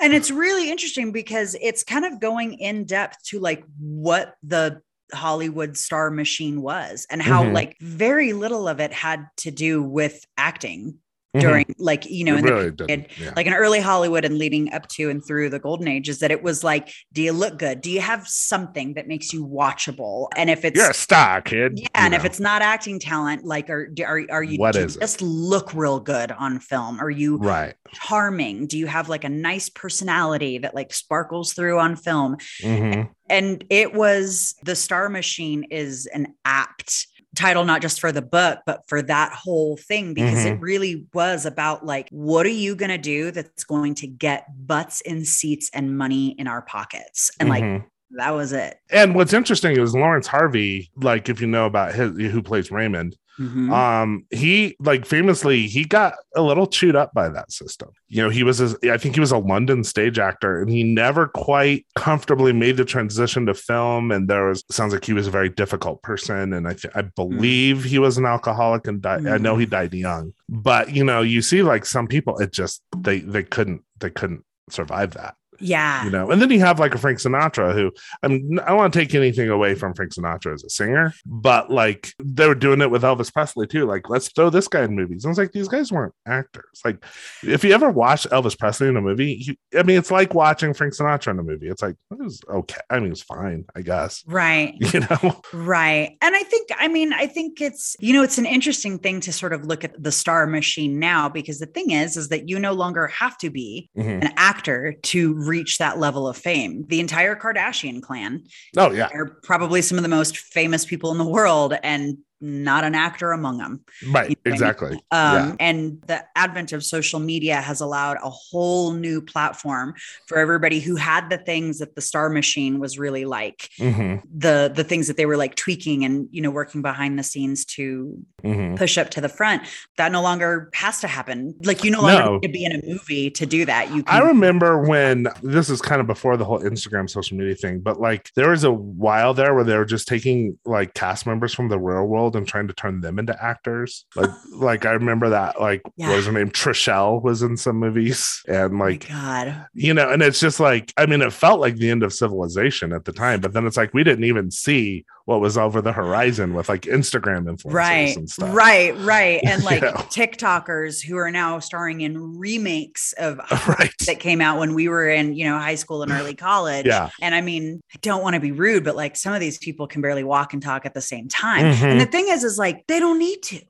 and it's really interesting because it's kind of going in depth to like what the Hollywood star machine was and how Mhm. like very little of it had to do with acting during like you know the really period. Yeah. like in early Hollywood and leading up to and through the golden age is that it was like, do you look good? Do you have something that makes you watchable? And if it's You're a star, kid. yeah, you and if it's not acting talent, like are are are you What you is it? just look real good on film? Are you right. charming? Do you have like a nice personality that like sparkles through on film? Mhm. And it was the Star Machine is an apt title, not just for the book, but for that whole thing, because Mm-hmm. it really was about like, what are you going to do that's going to get butts in seats and money in our pockets? And like, Mhm. That was it. and what's interesting is Laurence Harvey, like if you know about his who plays Raymond, Mhm. um, he like famously he got a little chewed up by that system. You know, he was a, I think he was a London stage actor, and he never quite comfortably made the transition to film. And there was sounds like he was a very difficult person, and I th- I believe he was an alcoholic and died. I know he died young, but you know, you see like some people, it just they they couldn't they couldn't survive that yeah. you know and then you have like a frank sinatra who i mean i don't want to take anything away from frank sinatra as a singer but like they were doing it with elvis presley too like let's throw this guy in movies and it's like these guys weren't actors like if you ever watch elvis presley in a movie i mean it's like watching frank sinatra in a movie it's like it was okay i mean it's fine i guess Right. you know Right. And I think, I mean, I think it's, you know, it's an interesting thing to sort of look at the star machine now because the thing is, is that you no longer have to be Mhm. an actor to reach that level of fame. The entire Kardashian clan oh yeah are probably some of the most famous people in the world. And not an actor among them. Right. You know what I mean? Exactly. Um, yeah. And the advent of social media has allowed a whole new platform for everybody who had the things that the Star Machine was really like, hmm the the things that they were like tweaking and you know working behind the scenes to hmm push up to the front. That no longer has to happen. Like you no longer No. need to be in a movie to do that. You I remember when this is kind of before the whole Instagram social media thing, but like there was a while there where they were just taking like cast members from the real world and trying to turn them into actors. Like, like I remember that. Like, Yeah. what was her name? Trishelle was in some movies, and Oh like God. you know, and it's just like I mean, it felt like the end of civilization at the time, but then it's like we didn't even see what was over the horizon with like Instagram influencers Right, and stuff. right, right. Right, and like Yeah. TikTokers who are now starring in remakes of Right. that came out when we were in, you know, high school and early college. Yeah. And I mean, I don't want to be rude, but like some of these people can barely walk and talk at the same time. Mhm. And the thing is, is like they don't need to.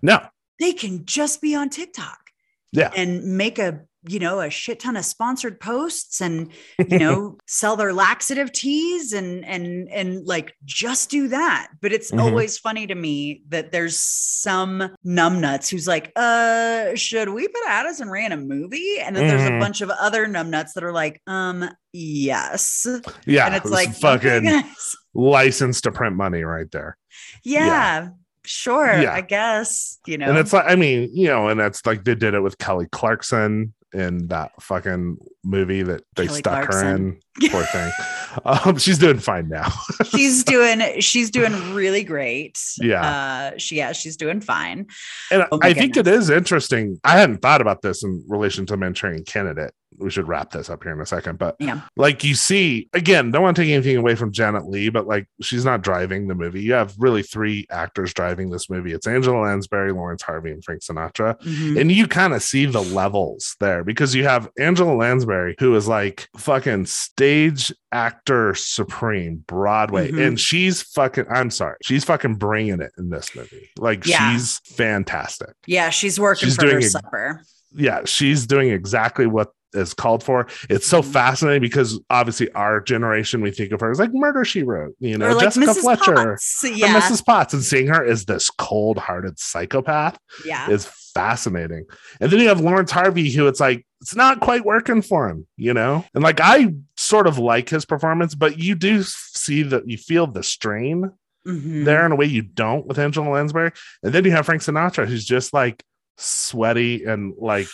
No. They can just be on TikTok Yeah. and make a you know a shit ton of sponsored posts and you know sell their laxative teas and and and like just do that but it's Mhm. always funny to me that there's some numbnuts who's like uh should we put Addison Rae in a movie and then there's a Mhm. bunch of other numbnuts that are like um yes Yeah. and it's like fucking guys. license to print money right there. yeah, sure Yeah. i guess you know And it's like, I mean, you know, and it's like they did it with Kelly Clarkson in that fucking movie that they Kelly stuck her in. Poor thing. Um, she's doing fine now. she's doing she's doing really great Yeah. uh she yeah she's doing fine And Oh I think it is interesting. I hadn't thought about this in relation to Manchurian Candidate. We should wrap this up here in a second. But Yeah. like you see, again, don't want to take anything away from Janet Leigh, but like she's not driving the movie. You have really three actors driving this movie. It's Angela Lansbury, Laurence Harvey, and Frank Sinatra. Mhm. And you kind of see the levels there because you have Angela Lansbury, who is like fucking stage actor supreme, Broadway. Mhm. And she's fucking, I'm sorry, she's fucking bringing it in this movie. Like Yeah. she's fantastic. Yeah, she's working She's for her doing a- supper. Yeah, she's doing exactly what is called for. It's so Mhm. fascinating because obviously our generation, we think of her as like Murder She Wrote, you know, like Jessica Mrs. Fletcher. Potts. Yeah, Mrs. Potts and seeing her as this cold hearted psychopath yeah, is fascinating. And then you have Laurence Harvey, who it's like, it's not quite working for him, you know? And like, I sort of like his performance, but you do see that you feel the strain Mhm. there in a way you don't with Angela Lansbury. And then you have Frank Sinatra, who's just like sweaty and like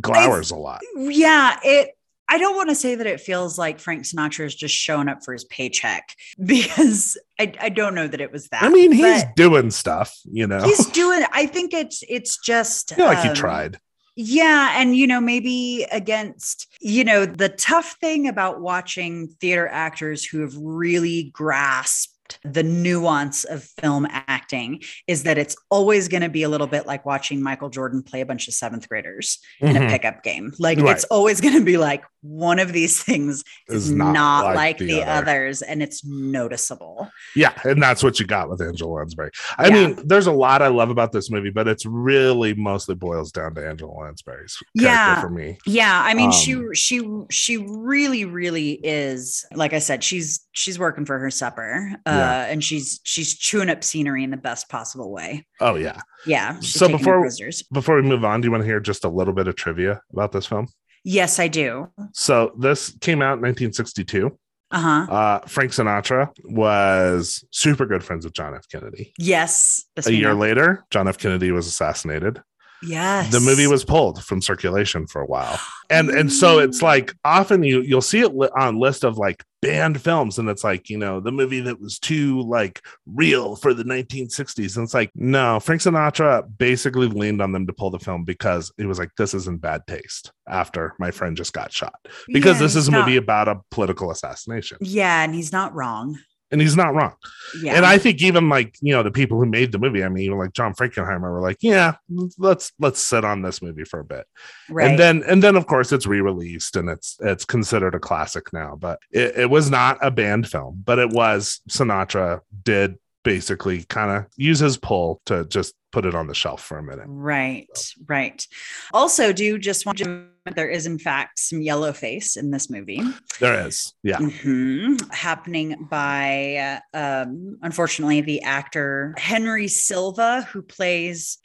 glowers a lot. Yeah, it. I don't want to say that it feels like Frank Sinatra is just showing up for his paycheck because I, I don't know that it was that. I mean, he's doing stuff, you know? he's doing. I think it's it's just I feel like he um, tried. Yeah. And, you know, maybe against, you know, the tough thing about watching theater actors who have really grasped the nuance of film acting is that it's always going to be a little bit like watching Michael Jordan play a bunch of seventh graders in a Mhm. pickup game. Like Right. it's always going to be like one of these things is, not, not like, like the, the other. others and it's noticeable. Yeah, and that's what you got with Angela Lansbury. I Yeah. mean, there's a lot I love about this movie, but it's really mostly boils down to Angela Lansbury's character Yeah. for me. Yeah, I mean, she Um, she she really really is. Like I said, she's she's working for her supper, uh, Yeah. and she's she's chewing up scenery in the best possible way. Oh yeah. Yeah. So before- Before we move on, do you want to hear just a little bit of trivia about this film? yes, I do. So this came out in 1962. Uh huh. Uh, Frank Sinatra was super good friends with John F. Kennedy. Yes. A year know. later, John F. Kennedy was assassinated. Yes. the movie was pulled from circulation for a while. And and so it's mm. like often you you'll see it li- on list of like banned films and it's like you know the movie that was too like real for the 1960s and it's like no frank sinatra basically leaned on them to pull the film because it was like this is in bad taste after my friend just got shot. Because Yeah, this is a movie about a political assassination. Yeah, and he's not wrong. And he's not wrong Yeah. and I think even like you know the people who made the movie, I mean, even like John Frankenheimer were like, yeah, let's let's sit on this movie for a bit, right. and then and then of course it's re-released and it's it's considered a classic now. But it, it was not a banned film, but it was Sinatra did basically kind of use his pull to just put it on the shelf for a minute. Right, right. Also, do just want to there is in fact some yellow face in this movie. There is, yeah, Mhm. happening by uh, um, unfortunately the actor Henry Silva who plays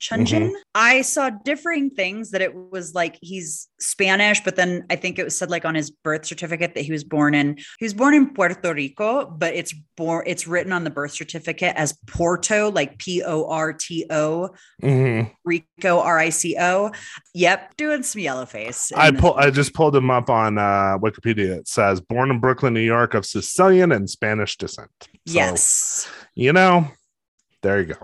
Chunjin. Chunjin. I saw differing things that it was like he's Spanish, but then I think it was said like on his birth certificate that he was born in he was born in Puerto Rico, but it's born it's written on the birth certificate as Porto, like P O R T O Mhm. Rico R I C O. Yep, doing some yellow face. I pull. I just pulled him up on uh, Wikipedia. It says born in Brooklyn, New York, of Sicilian and Spanish descent. So, yes. you know, there you go.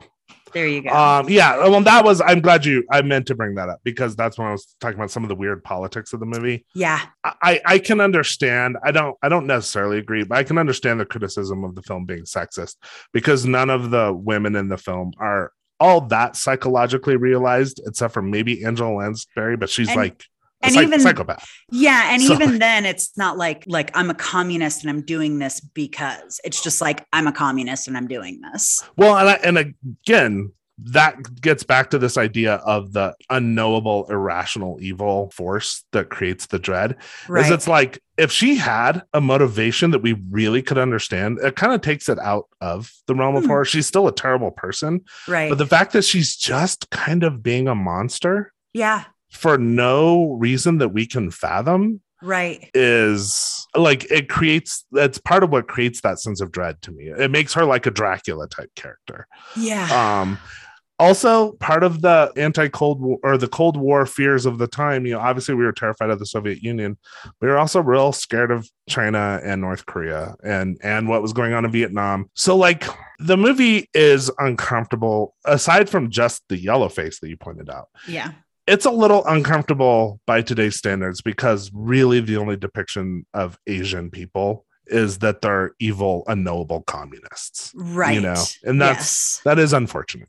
There you go. Um, yeah, well, that was. I'm glad you. I meant to bring that up because that's when I was talking about some of the weird politics of the movie. yeah. I I can understand. I don't. I don't necessarily agree, but I can understand the criticism of the film being sexist because none of the women in the film are all that psychologically realized, except for maybe Angela Lansbury, but she's And- like and psych- even- psychopath. Yeah, and So- even then it's not like like I'm a communist and I'm doing this because it's just like I'm a communist and I'm doing this. Well, and I, and again, that gets back to this idea of the unknowable, irrational evil force that creates the dread. Right. Is it's like if she had a motivation that we really could understand, it kind of takes it out of the realm of Hmm. horror. She's still a terrible person, right. but the fact that she's just kind of being a monster yeah. For no reason that we can fathom Right. is like it creates that's part of what creates that sense of dread to me. It makes her like a Dracula type character. Yeah. Um, also, part of the anti-Cold War or the Cold War fears of the time, you know, obviously we were terrified of the Soviet Union. We were also real scared of China and North Korea and and what was going on in Vietnam. So, like, the movie is uncomfortable. Aside from just the yellow face that you pointed out, yeah. It's a little uncomfortable by today's standards because really the only depiction of Asian people is that they're evil, unknowable communists. Right. You know, and that's yes. that is unfortunate.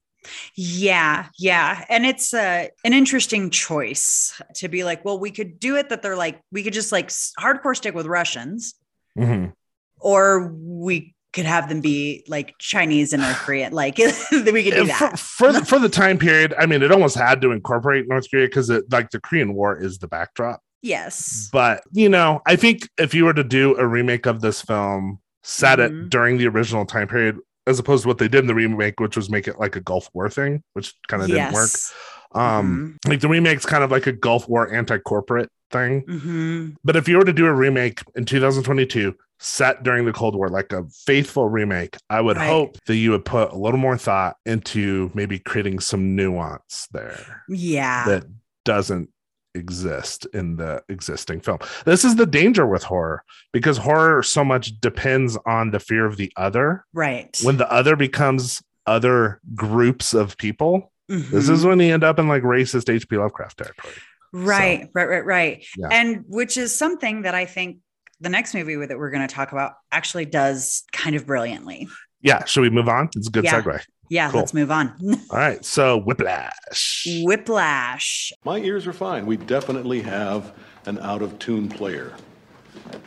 Yeah, yeah. And it's uh, an interesting choice to be like, well, we could do it that they're like, we could just like hardcore stick with Russians, Mhm. or we could have them be like Chinese and North Korean. Like, we could do And for, that. for the, for the time period, I mean, it almost had to incorporate North Korea because it like the Korean War is the backdrop. Yes. But you know, I think if you were to do a remake of this film, set it Mhm. during the original time period, as opposed to what they did in the remake, which was make it like a Gulf War thing, which kind of didn't work. Yes. Um, like the remake's kind of like a Gulf War anti-corporate thing. Mhm. But if you were to do a remake in 2022 set during the Cold War, like a faithful remake, I would Right. hope that you would put a little more thought into maybe creating some nuance there Yeah. that doesn't exist in the existing film. This is the danger with horror because horror so much depends on the fear of the other. right. When the other becomes other groups of people, this Mhm. is when you end up in like racist HP Lovecraft territory. Right, right, right, right. Yeah. And which is something that I think the next movie that we're going to talk about actually does kind of brilliantly. Yeah, should we move on? It's a good Yeah. segue. Yeah, Cool. let's move on. All right, so Whiplash. Whiplash. My ears are fine. We definitely have an out of tune player.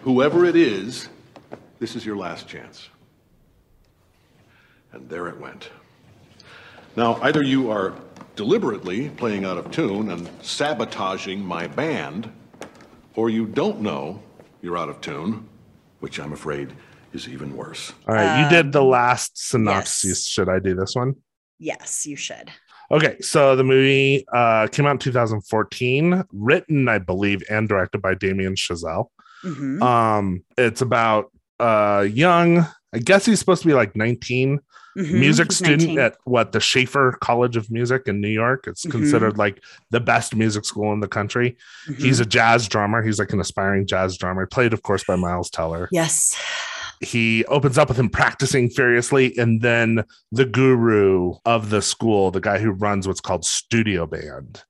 Whoever it is, this is your last chance. And there it went. Now, either you are deliberately playing out of tune and sabotaging my band, or you don't know you're out of tune, which I'm afraid is even worse. All right, you did the last synopsis. Um, yes. Should I do this one? Yes, you should. Okay, so the movie uh, came out in 2014, written, I believe, and directed by Damien Chazelle. Mhm. Um, it's about uh young, I guess he's supposed to be like 19, Mhm. music student 19. at what the Shaffer College of Music in New York. It's Mhm. considered like the best music school in the country. Mhm. He's a jazz drummer. He's like an aspiring jazz drummer, played, of course, by Miles Teller. yes. he opens up with him practicing furiously and then the guru of the school the guy who runs what's called studio band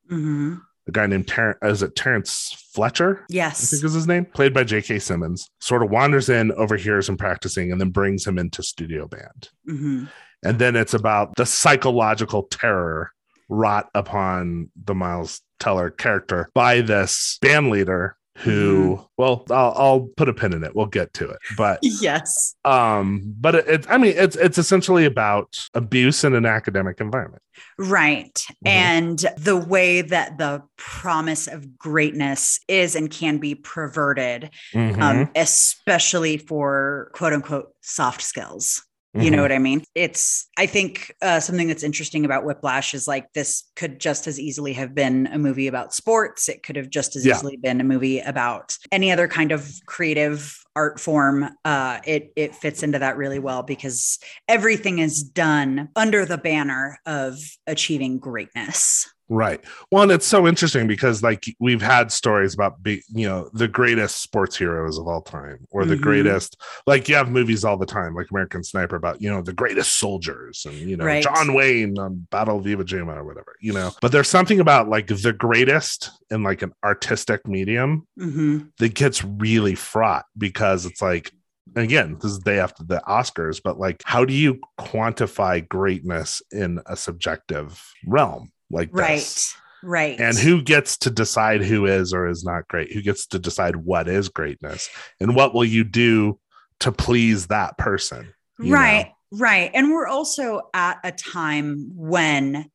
the guy named Ter- is it terrence fletcher? I Yes. think is his name played by j.k simmons sort of wanders in overhears him practicing and then brings him into studio band. Hmm and then it's about the psychological terror wrought upon the miles teller character by this band leader who well I'll, I'll put a pin in it we'll get to it but yes. um but it, it i mean it's it's essentially about abuse in an academic environment Right. Mhm. And the way that the promise of greatness is and can be perverted, Mhm, um, especially for quote unquote soft skills. You mhm. know what I mean? It's, I think uh, something that's interesting about Whiplash is like this could just as easily have been a movie about sports. It could have just as Yeah. easily been a movie about any other kind of creative art form. Uh, it it fits into that really well because everything is done under the banner of achieving greatness. Right. Well, and it's so interesting because like we've had stories about be, you know the greatest sports heroes of all time, or the Mhm. greatest like you have movies all the time, like American Sniper about you know the greatest soldiers and you know Right. John Wayne on Battle of Iwo Jima or whatever, you know. But there's something about like the greatest in like an artistic medium hmm that gets really fraught because it's like again this is the day after the oscars but like how do you quantify greatness in a subjective realm like Right. this Right. and who gets to decide who is or is not great who gets to decide what is greatness and what will you do to please that person right right and we're also at a time when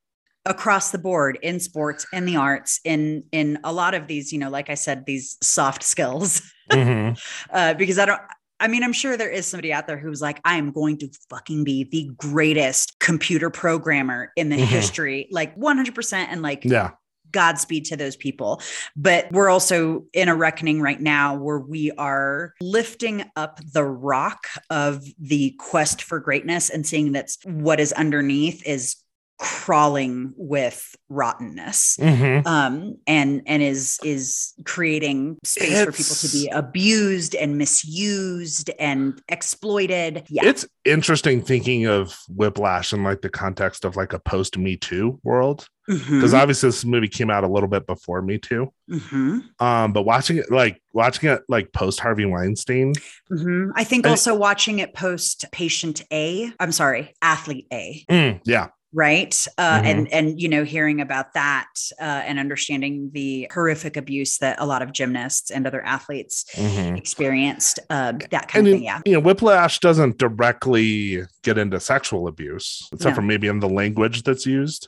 across the board in sports in the arts in in a lot of these you know like i said these soft skills know? Mhm. uh because i don't I mean, I'm sure there is somebody out there who's like, I am going to fucking be the greatest computer programmer in the Mhm. history, like 100%. And like, yeah Godspeed to those people. But we're also in a reckoning right now where we are lifting up the rock of the quest for greatness and seeing that's what is underneath is crawling with rottenness Mhm. um and and is is creating space for people to be abused and misused and exploited. Yeah. It's interesting thinking of whiplash in like the context of like a post me too world because obviously this movie came out a little bit before me too. Mhm, um but watching it like watching it like post harvey weinstein. Mhm. i think I- also watching it post patient a i'm sorry athlete a. Mm, yeah right uh, Mhm. and and you know hearing about that uh, and understanding the horrific abuse that a lot of gymnasts and other athletes mhm. experienced uh, that kind and of thing yeah you know whiplash doesn't directly get into sexual abuse except No. for maybe in the language that's used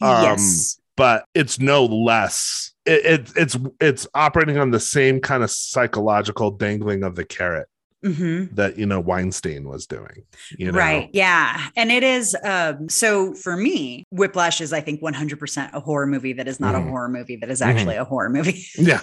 Um, yes but it's no less it, it it's it's operating on the same kind of psychological dangling of the carrot hmm that you know weinstein was doing you know Right. Yeah. And it is um so for me, Whiplash is I think 100% a horror movie that is not Mhm. a horror movie that is actually a horror movie. yeah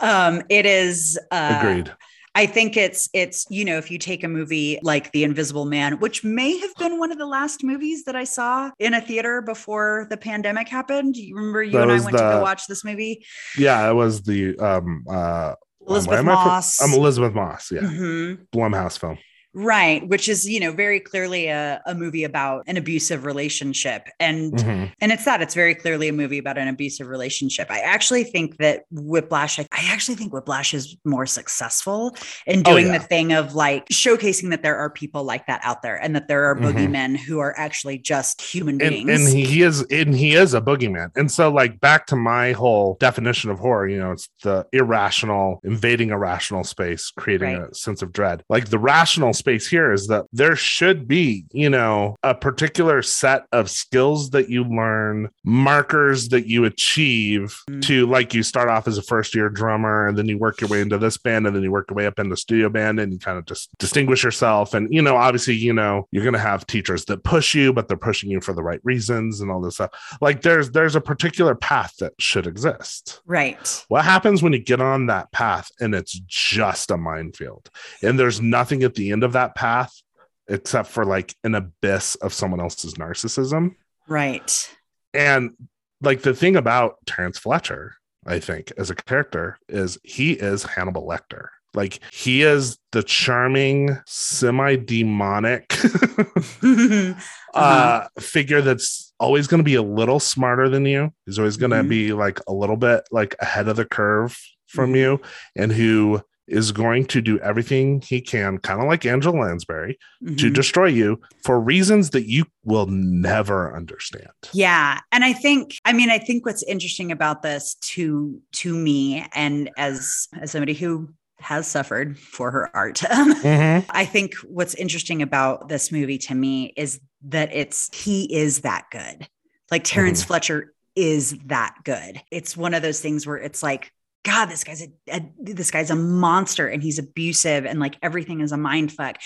um it is uh agreed I think it's it's you know if you take a movie like The Invisible Man, which may have been one of the last movies that I saw in a theater before the pandemic happened. You remember you That and I went to go watch this movie? yeah it was the um uh Elisabeth am I Moss. i'm elisabeth moss yeah Mhm. blumhouse film Right, which is, you know, very clearly a, a movie about an abusive relationship. And Mhm. and it's that it's very clearly a movie about an abusive relationship. I actually think that Whiplash, I, I actually think Whiplash is more successful in Oh, doing yeah. the thing of like showcasing that there are people like that out there and that there are Mhm. boogeymen who are actually just human beings. and he, he is and he is a boogeyman and so like back to my whole definition of horror you know it's the irrational invading a rational space creating Right. a sense of dread like the rational space here is that there should be you know a particular set of skills that you learn markers that you achieve Mm. to like you start off as a first year drummer and then you work your way into this band and then you work your way up in the studio band and you kind of just distinguish yourself and you know obviously you know you're going to have teachers that push you but they're pushing you for the right reasons and all this stuff like there's there's a particular path that should exist right. what happens when you get on that path and it's just a minefield and there's nothing at the end of that path except for like an abyss of someone else's narcissism Right. and like the thing about Terrence Fletcher, I think, as a character, is he is Hannibal Lecter. Like he is the charming, semi-demonic Uh-huh. uh figure that's always going to be a little smarter than you. He's always going to Mhm. be like a little bit like ahead of the curve from Mhm. you and who is going to do everything he can, kind of like Angela Lansbury, to Mhm. destroy you for reasons that you will never understand. Yeah, and I think I mean I think what's interesting about this to to me and as as somebody who has suffered for her art Mhm. I think what's interesting about this movie to me is that it's he is that good. Like Terrence Fletcher is that good. It's one of those things where it's like, God, this guy's a, a this guy's a monster and he's abusive and like everything is a mind fuck.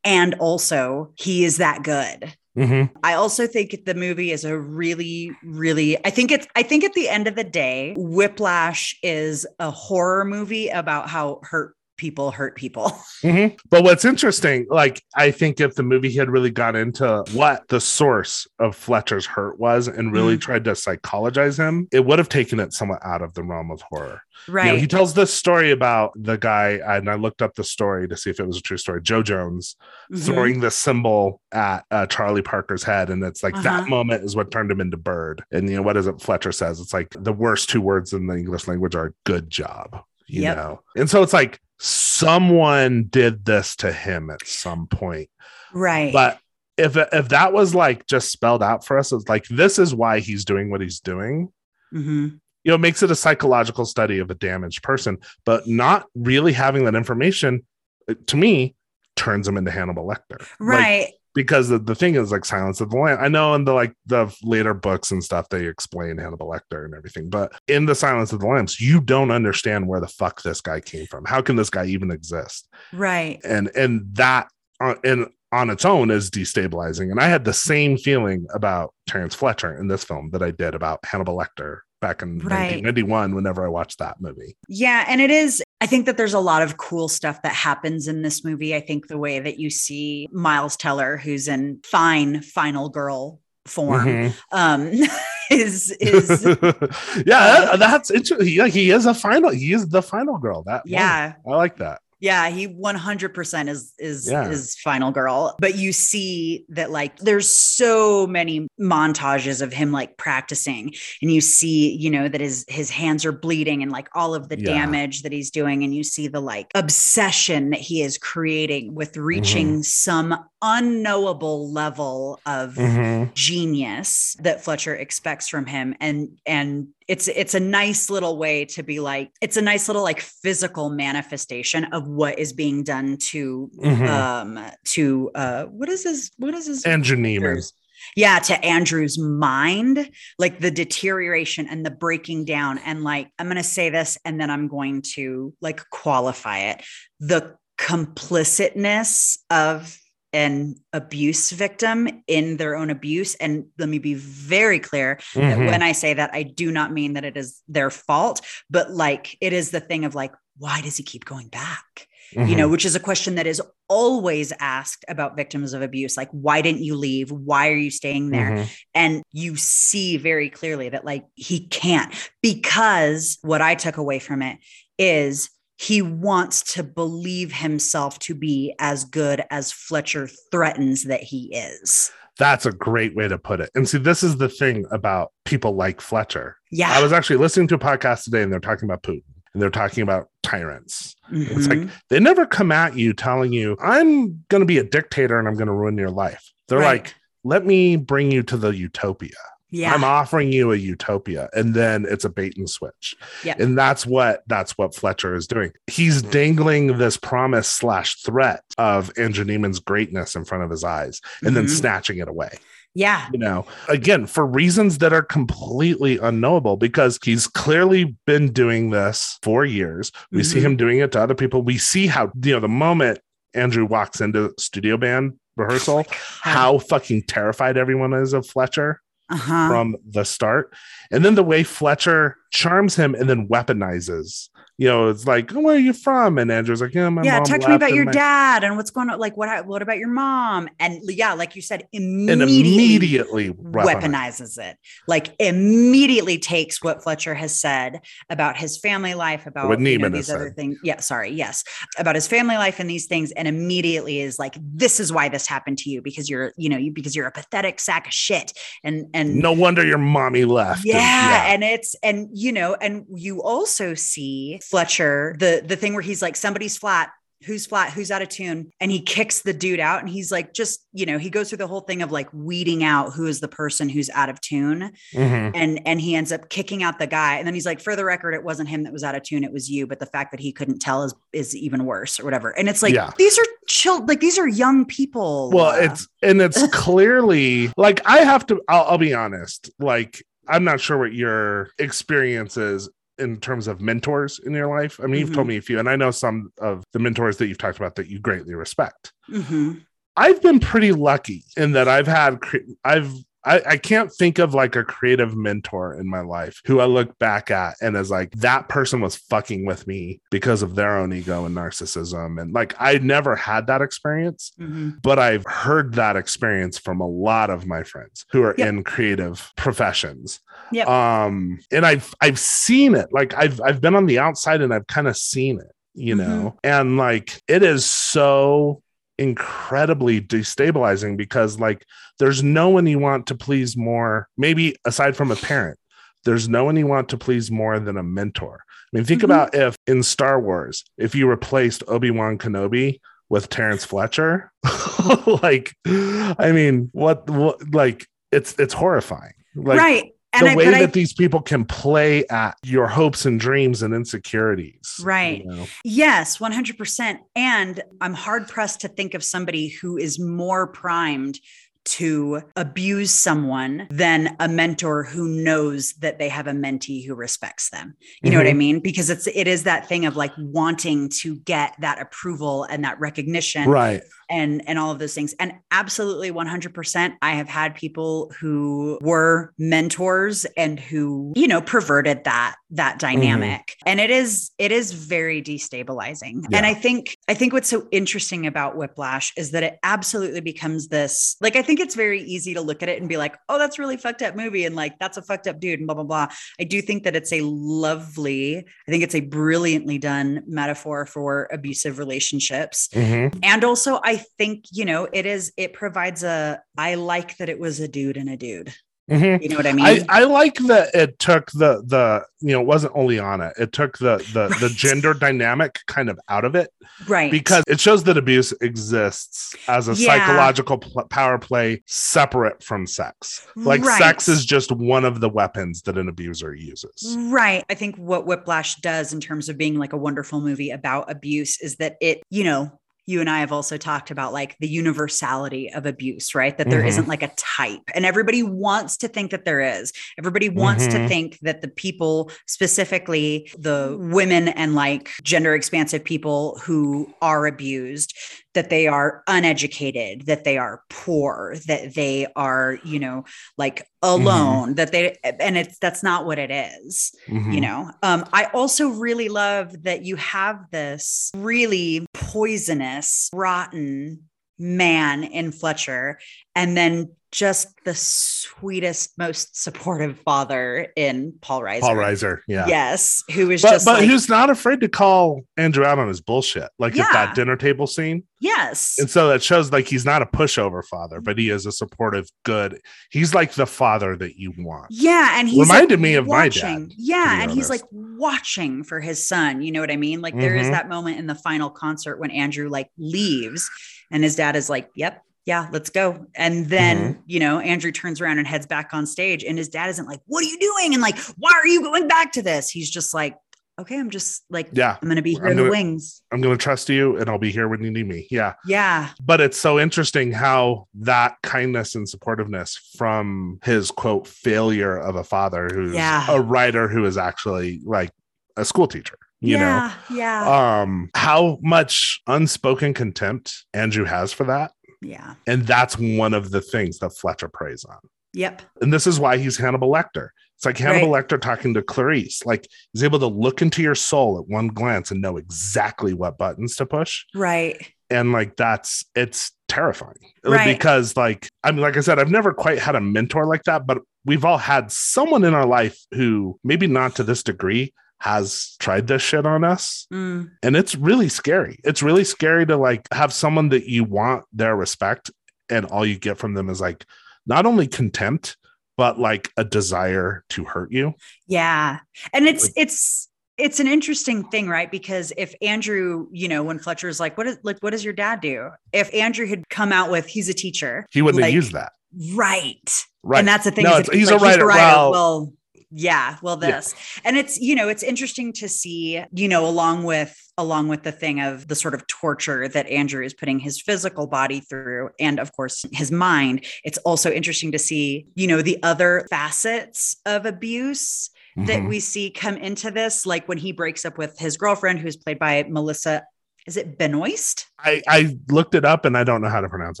And also he is that good. Mhm. I also think the movie is a really, really. I think it's. I think at the end of the day, Whiplash is a horror movie about how hurt people hurt people. Mhm. But what's interesting, like, I think if the movie had really got into what the source of Fletcher's hurt was and really Mm. tried to psychologize him, it would have taken it somewhat out of the realm of horror. You know, Right. he tells this story about the guy, and I looked up the story to see if it was a true story. Jo Jones Mhm. throwing the cymbal at uh, Charlie Parker's head, and it's like Uh-huh. that moment is what turned him into Bird. And you know what is it? Fletcher says it's like the worst two words in the English language are "good job." You Yep. know, and so it's like someone did this to him at some point, Right. but. If, if that was like just spelled out for us, it's like this is why he's doing what he's doing Mhm. you know, it makes it a psychological study of a damaged person, but not really having that information uh, to me turns him into Hannibal Lecter. Like, Right. Because the, the thing is like Silence of the Lamb. I know in the like the later books and stuff they explain Hannibal Lecter and everything, but in the Silence of the Lambs, you don't understand where the fuck this guy came from. How can this guy even exist? right. And and that on, and on its own is destabilizing. And I had the same feeling about Terrence Fletcher in this film that I did about Hannibal Lecter back in Right. 1991 whenever I watched that movie. Yeah, and it is. I think that there's a lot of cool stuff that happens in this movie. I think the way that you see Miles Teller, who's in fine final girl form, Mhm. um, is is yeah, that- that's interesting. Yeah, he is a final. He is the final girl. That yeah. I like that. Yeah, he 100% is is Yeah. is final girl. But you see that like there's so many montages of him like practicing and you see, you know, that his his hands are bleeding and like all of the Yeah. damage that he's doing and you see the like obsession that he is creating with reaching Mm-hmm. some unknowable level of Mhm. genius that Fletcher expects from him and and it's it's a nice little way to be like it's a nice little like physical manifestation of what is being done to Mhm. um to uh what is his what is his Andrew Neiman. yeah to Andrew's mind like the deterioration and the breaking down and like I'm going to say this and then I'm going to like qualify it the complicitness of an abuse victim in their own abuse and let me be very clear that Mhm. when I say that, I do not mean that it is their fault, but like it is the thing of like, why does he keep going back? You know, which is a question that is always asked about victims of abuse. Like, why didn't you leave? Why are you staying there? Mhm. And you see very clearly that like he can't because what I took away from it is he wants to believe himself to be as good as Fletcher threatens that he is. That's a great way to put it. And see, this is the thing about people like Fletcher. Yeah. I was actually listening to a podcast today and they're talking about Putin and they're talking about tyrants. It's like Mhm. they never come at you telling you, I'm going to be a dictator and I'm going to ruin your life. They're Right. like, let me bring you to the utopia. Yeah. I'm offering you a utopia. And then it's a bait and switch. Yeah. And that's what that's what Fletcher is doing. He's dangling this promise slash threat of Andrew Neiman's greatness in front of his eyes and then Mhm. snatching it away yeah. you know again for reasons that are completely unknowable because he's clearly been doing this for years we see Mhm. him doing it to other people we see how you know the moment andrew walks into studio band rehearsal how fucking terrified everyone is of fletcher Uh-huh. from the start and then the way fletcher charms him and then weaponizes you know it's like oh, where are you from and andrew's like yeah my yeah, mom talk to me about your my-" dad and what's going on. Like, what? What about your mom? And yeah, like you said, immediately, immediately weaponizes it. Like, immediately takes what Fletcher has said about his family life, about What you know, these other said. things. Yeah, sorry, yes, about his family life and these things, and immediately is like, "This is why this happened to you because you're, you know, you because you're a pathetic sack of shit." And and no wonder your mommy left And- yeah, and it's and you know, and you also see Fletcher, the the thing where he's like, somebody's flat, who's flat, who's out of tune, and he kicks the dude out, and he's like, just you know, he goes through the whole thing of like weeding out who is the person who's out of tune, Mhm. and and he ends up kicking out the guy, and then he's like, for the record, it wasn't him that was out of tune, it was you, but the fact that he couldn't tell is is even worse or whatever, and it's like Yeah. these are chill, like these are young people. Well, it's and it's clearly like I have to. I'll, I'll be honest. Like I'm not sure what your experience is in terms of mentors in your life. I mean, you've told me a few, and I know some of the mentors that you've talked about that you greatly respect. mhm. I've been pretty lucky in that I've had I've I, I can't think of like a creative mentor in my life who I look back at and is like that person was fucking with me because of their own ego and narcissism and like I never had that experience Mhm. but I've heard that experience from a lot of my friends who are Yep. in creative professions. Yep. Um, and I've I've seen it. Like I've I've been on the outside and I've kind of seen it, you Mm-hmm. know, and like it is so incredibly destabilizing because like there's no one you want to please more, maybe aside from a parent, there's no one you want to please more than a mentor. I mean, think Mhm. about if in Star Wars, if you replaced Obi-Wan Kenobi with Terrence Fletcher, like, I mean, what, what, like, it's it's horrifying. Like right. The I, way that I, these people can play at your hopes and dreams and insecurities. you Right. know? Yes, 100%. And I'm hard pressed to think of somebody who is more primed to abuse someone than a mentor who knows that they have a mentee who respects them. You know what I Mhm. mean? Because it's it is that thing of like wanting to get that approval and that recognition Right. And and all of those things. And absolutely 100% i have had people who were mentors and who you know perverted that that dynamic. And it is it is very destabilizing. And i think i think what's so interesting about whiplash is that it absolutely becomes this like i think it's very easy to look at it and be like oh that's a really fucked up movie and like that's a fucked up dude and blah blah blah. I do think that it's a lovely i think it's a brilliantly done metaphor for abusive relationships. Mhm. and also i think you know it is it provides a i like that it was a dude and a dude Mhm. you know what i mean I, I like that it took the the you know it wasn't only on it it took the the the gender dynamic kind of out of it right because it shows that abuse exists as a Yeah. psychological pl- power play separate from sex like Right. sex is just one of the weapons that an abuser uses Right. I think what Whiplash does in terms of being like a wonderful movie about abuse is that it, you know, you and I have also talked about like the universality of abuse, right? That there Mhm. not like a type. And everybody wants to think that there is. Everybody wants to Mhm. think that the people, specifically the women and like gender expansive people who are abused, that they are uneducated, that they are poor, that they are, you know, like alone, that they, and it's, that's not what it is Mhm. you know um i also really love that you have this really poisonous rotten man in fletcher and then just the sweetest most supportive father in paul reiser paul reiser yeah yes who is but, just but like, who's not afraid to call andrew out on his bullshit like at Yeah. that dinner table scene yes and so that shows like he's not a pushover father but he is a supportive good he's like the father that you want Yeah, and he Reminded like, me of my watching. dad, Yeah, and he's like watching for his son. You know what I mean? Like there is Mhm. that moment in the final concert when Andrew like leaves, and his dad is like, "Yep, yeah, let's go." And then Mm-hmm. you know Andrew turns around and heads back on stage, and his dad isn't like, "What are you doing?" And like, "Why are you going back to this?" He's just like, "Okay, I'm just like, yeah I'm gonna be here I'm in the wings." i'm gonna trust you and i'll be here when you need me yeah Yeah, but it's so interesting how that kindness and supportiveness from his quote failure of a father who's Yeah. a writer who is actually like a school teacher you know yeah, yeah, um how much unspoken contempt andrew has for that yeah. and that's one of the things that fletcher preys on Yep. and this is why he's hannibal lecter it's like hannibal lecter talking to clarice like he's able to look into your soul at one glance and know exactly what buttons to push Right. and like that's it's terrifying Right. because like i mean like i said i've never quite had a mentor like that but we've all had someone in our life who maybe not to this degree has tried this shit on us Mm, and it's really scary it's really scary to like have someone that you want their respect and all you get from them is like not only contempt but like a desire to hurt you Yeah. And it's Like- it's it's an interesting thing, right? Because if Andrew, you know, when Fletcher's like, what is like, what does your dad do? If Andrew had come out with he's a teacher, He wouldn't like, have used that. right. Right. And that's the thing. No, is it's- if he's like, a writer. Well- well, yeah, well, Yeah. this. And it's, you know, it's interesting to see, you know, along with along with the thing of the sort of torture that Andrew is putting his physical body through and of course his mind. It's also interesting to see, you know, the other facets of abuse that Mhm. we see come into this, like when he breaks up with his girlfriend, who's played by Melissa. Is it Benoist? I, I looked it up and I don't know how to pronounce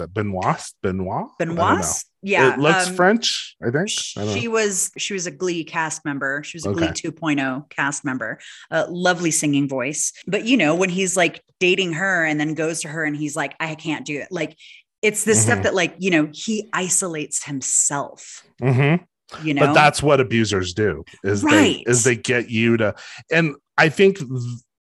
it. Benoit? Benoit? I don't know. Benoist? Yeah. It looks um, French, I think. I don't She know. was she was a Glee cast member. She was a Glee Okay. 2.0 cast member. A lovely singing voice. But you know, when he's like dating her and then goes to her and he's like, I can't do it. Like it's this Mhm. stuff that like, you know, he isolates himself, Mhm. you know. But that's what abusers do is Right. they is they get you to and I think th-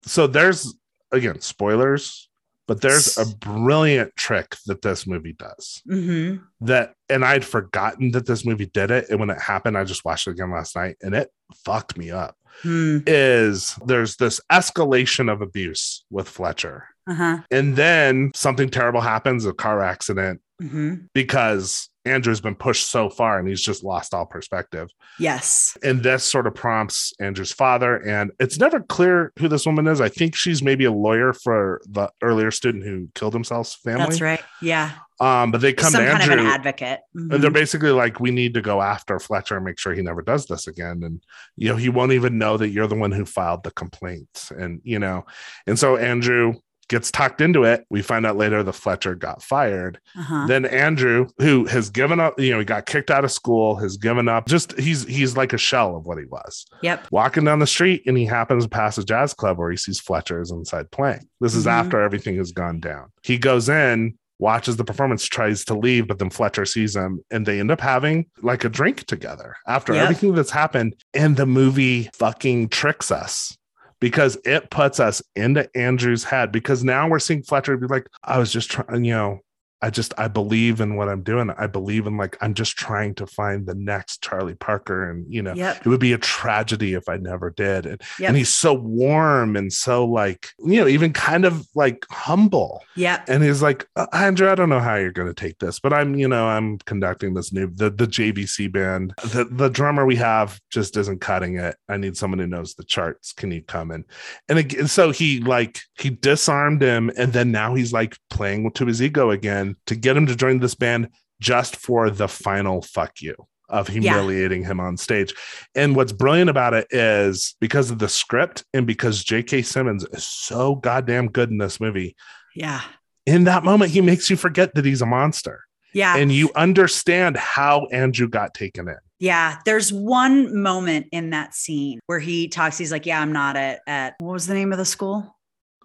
so there's again spoilers, but there's a brilliant trick that this movie does. Mhm. That and I'd forgotten that this movie did it. And when it happened, I just watched it again last night and it fucked me up. Hmm. Is there's this escalation of abuse with Fletcher. Uh-huh. And then something terrible happens, a car accident, Mhm. because Andrew's been pushed so far and he's just lost all perspective. Yes. And this sort of prompts Andrew's father. And it's never clear who this woman is. I think she's maybe a lawyer for the earlier student who killed himself's family. That's right. Yeah. Um, but they come Some to kind Andrew of an advocate. and they're basically like, we need to go after Fletcher and make sure he never does this again. And, you know, he won't even know that you're the one who filed the complaint. And, you know, and so Andrew gets tucked into it. We find out later the Fletcher got fired. Uh-huh. Then Andrew, who has given up, you know, he got kicked out of school, has given up. Just he's he's like a shell of what he was. Yep. Walking down the street, and he happens to pass a jazz club where he sees Fletcher is inside playing. This is Mhm. after everything has gone down. He goes in, watches the performance, tries to leave, but then Fletcher sees him, and they end up having like a drink together after Yep. everything that's happened. And the movie fucking tricks us. Because it puts us into Andrew's head. Because now we're seeing Fletcher be like, I was just trying, you know, I just I believe in what I'm doing. I believe in like I'm just trying to find the next Charlie Parker, and you know, Yep. it would be a tragedy if I never did. And, Yep. and he's so warm and so like you know, even kind of like humble. Yeah. And he's like, "Uh, Andrew, I don't know how you're going to take this, but I'm you know I'm conducting this new the the JVC band. The the drummer we have just isn't cutting it. I need someone who knows the charts. Can you come in? And again, so he like he disarmed him, and then now he's like playing to his ego again to get him to join this band just for the final fuck you of humiliating him on stage. And what's brilliant about it is because of the script and because J.K. Simmons is so goddamn good in this movie. Yeah. In that moment, he makes you forget that he's a monster Yeah. and you understand how Andrew got taken in. Yeah, there's one moment in that scene where he talks. He's like, "Yeah, I'm not at at what was the name of the school?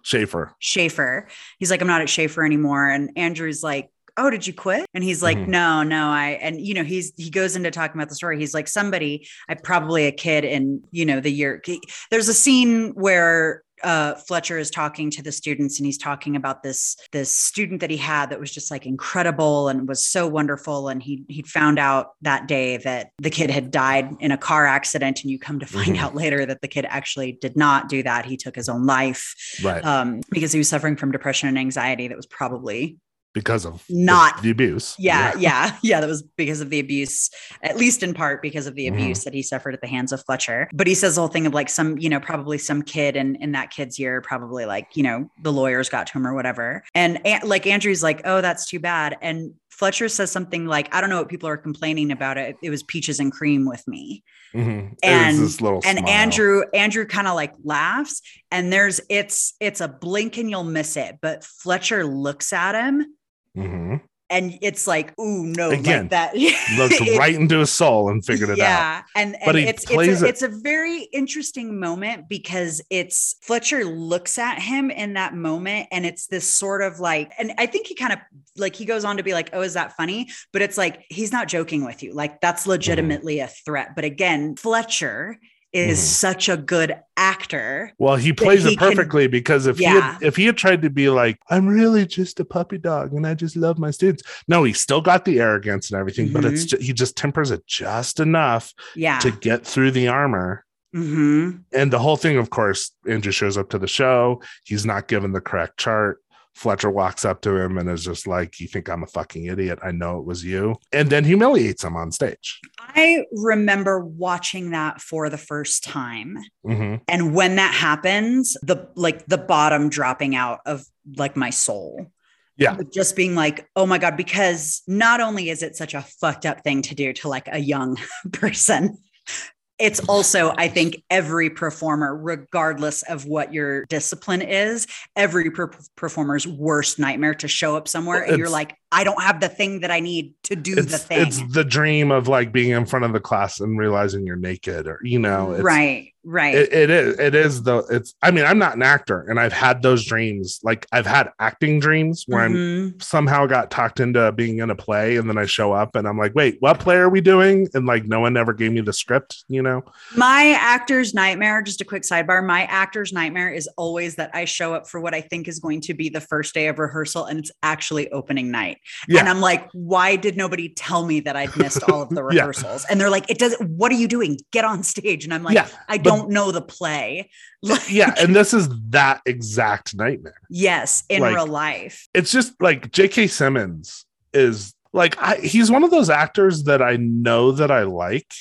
Shaffer. Shaffer." He's like, "I'm not at Shaffer anymore." And Andrew's like, "Oh, did you quit?" And he's like, Mhm. "No, no, I." And you know, he's he goes into talking about the story. He's like, "Somebody, I probably a kid in you know the year." There's a scene where uh, Fletcher is talking to the students and he's talking about this this student that he had that was just like incredible and was so wonderful and he he found out that day that the kid had died in a car accident and you come to find Mhm. out later that the kid actually did not do that he took his own life Right. um, because he was suffering from depression and anxiety that was probably because of not- the, abuse. yeah, yeah, yeah. That was because of the abuse, at least in part because of the Mhm. abuse that he suffered at the hands of Fletcher. But he says the whole thing of like some, you know, probably some kid in in that kid's year, probably like, you know, the lawyers got to him or whatever. And An- like Andrew's like, oh, that's too bad. And Fletcher says something like, I don't know what people are complaining about. It it was peaches and cream with me. Mhm. And- And smile. Andrew, Andrew kind of like laughs, and there's it's it's a blink and you'll miss it. But Fletcher looks at him Mhm. and it's like, ooh, no, Again, like that. looked It- right into his soul and figured it out. yeah, and, and But he it's plays it's a, it- it's a very interesting moment because it's Fletcher looks at him in that moment, and it's this sort of like, and I think he kind of like he goes on to be like, oh, is that funny? But it's like he's not joking with you, like that's Mm-hmm. legitimately a threat. But again, Fletcher is Mhm. such a good actor. Well, he plays he it can- perfectly because if he had, if he had tried to be like, I'm really just a puppy dog and I just love my students. No, he still got the arrogance and everything, but it's Mm-hmm. he just tempers it just enough Yeah, to get through the armor hmm And the whole thing, of course, Andrew shows up to the show. He's not given the correct chart. Fletcher walks up to him and is just like, You think I'm a fucking idiot? I know it was you. And then humiliates him on stage. I remember watching that for the first time. hmm And when that happens, the like the bottom dropping out of like my soul. Yeah. Just being like, oh my God, because not only is it such a fucked up thing to do to like a young person, it's also, I think, every performer, regardless of what your discipline is, every per- performer's worst nightmare to show up somewhere and you're like, I don't have the thing that I need to do the thing. it's the dream of like being in front of the class and realizing you're naked or, you know, it's, right, right. It, it is. It is though. It's. I mean, I'm not an actor, and I've had those dreams. Like I've had acting dreams where I'm Mhm. somehow got talked into being in a play, and then I show up, and I'm like, "Wait, what play are we doing?" And like, no one ever gave me the script. You know? My actor's nightmare, just a quick sidebar, my actor's nightmare is always that I show up for what I think is going to be the first day of rehearsal and it's actually opening night. Yeah. And I'm like, why did nobody tell me that I'd missed all of the Yeah. rehearsals? And they're like, it does what are you doing? Get on stage. And I'm like, yeah. I don't know the play. Like, Yeah, and this is that exact nightmare. yes, in Like- real life. It's just like J.K. Simmons is like I, he's one of those actors that I know that I like,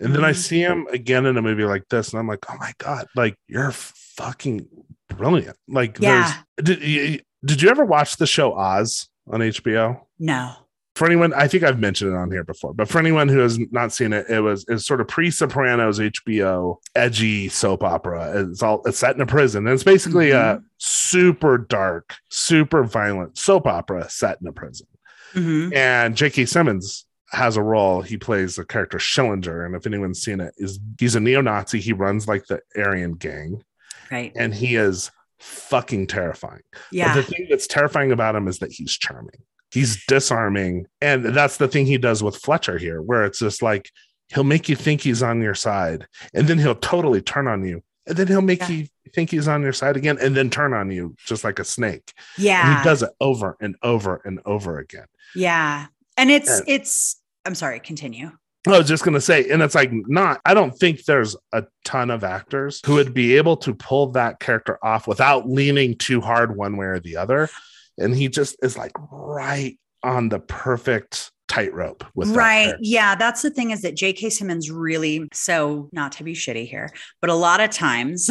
and then I Mhm. see him again in a movie like this, and I'm like, "Oh my god! Like you're fucking brilliant!" Like, Yeah. did did you ever watch the show Oz on HBO? No. For anyone, I think I've mentioned it on here before, but for anyone who has not seen it, it was it's sort of pre-Sopranos HBO edgy soap opera. It's all it's set in a prison, and it's basically a super dark, super violent soap opera set in a prison. Mhm. And J.K. Simmons has a role. He plays the character Schillinger, and if anyone's seen it, is he's a neo-Nazi. He runs like the Aryan gang, Right. and he is fucking terrifying. Yeah. But the thing that's terrifying about him is that he's charming. He's disarming. And that's the thing he does with Fletcher here, where it's just like he'll make you think he's on your side, and then he'll totally turn on you. And then he'll make Yeah. you think he's on your side again, and then turn on you just like a snake. And yeah. he does it over and over and over again. yeah. And it's, And- it's, I'm sorry, continue. I was just gonna say, and it's like not. I don't think there's a ton of actors who would be able to pull that character off without leaning too hard one way or the other. And he just is like right on the perfect tightrope with right character. yeah that's the thing is that jk simmons really so not to be shitty here but a lot of times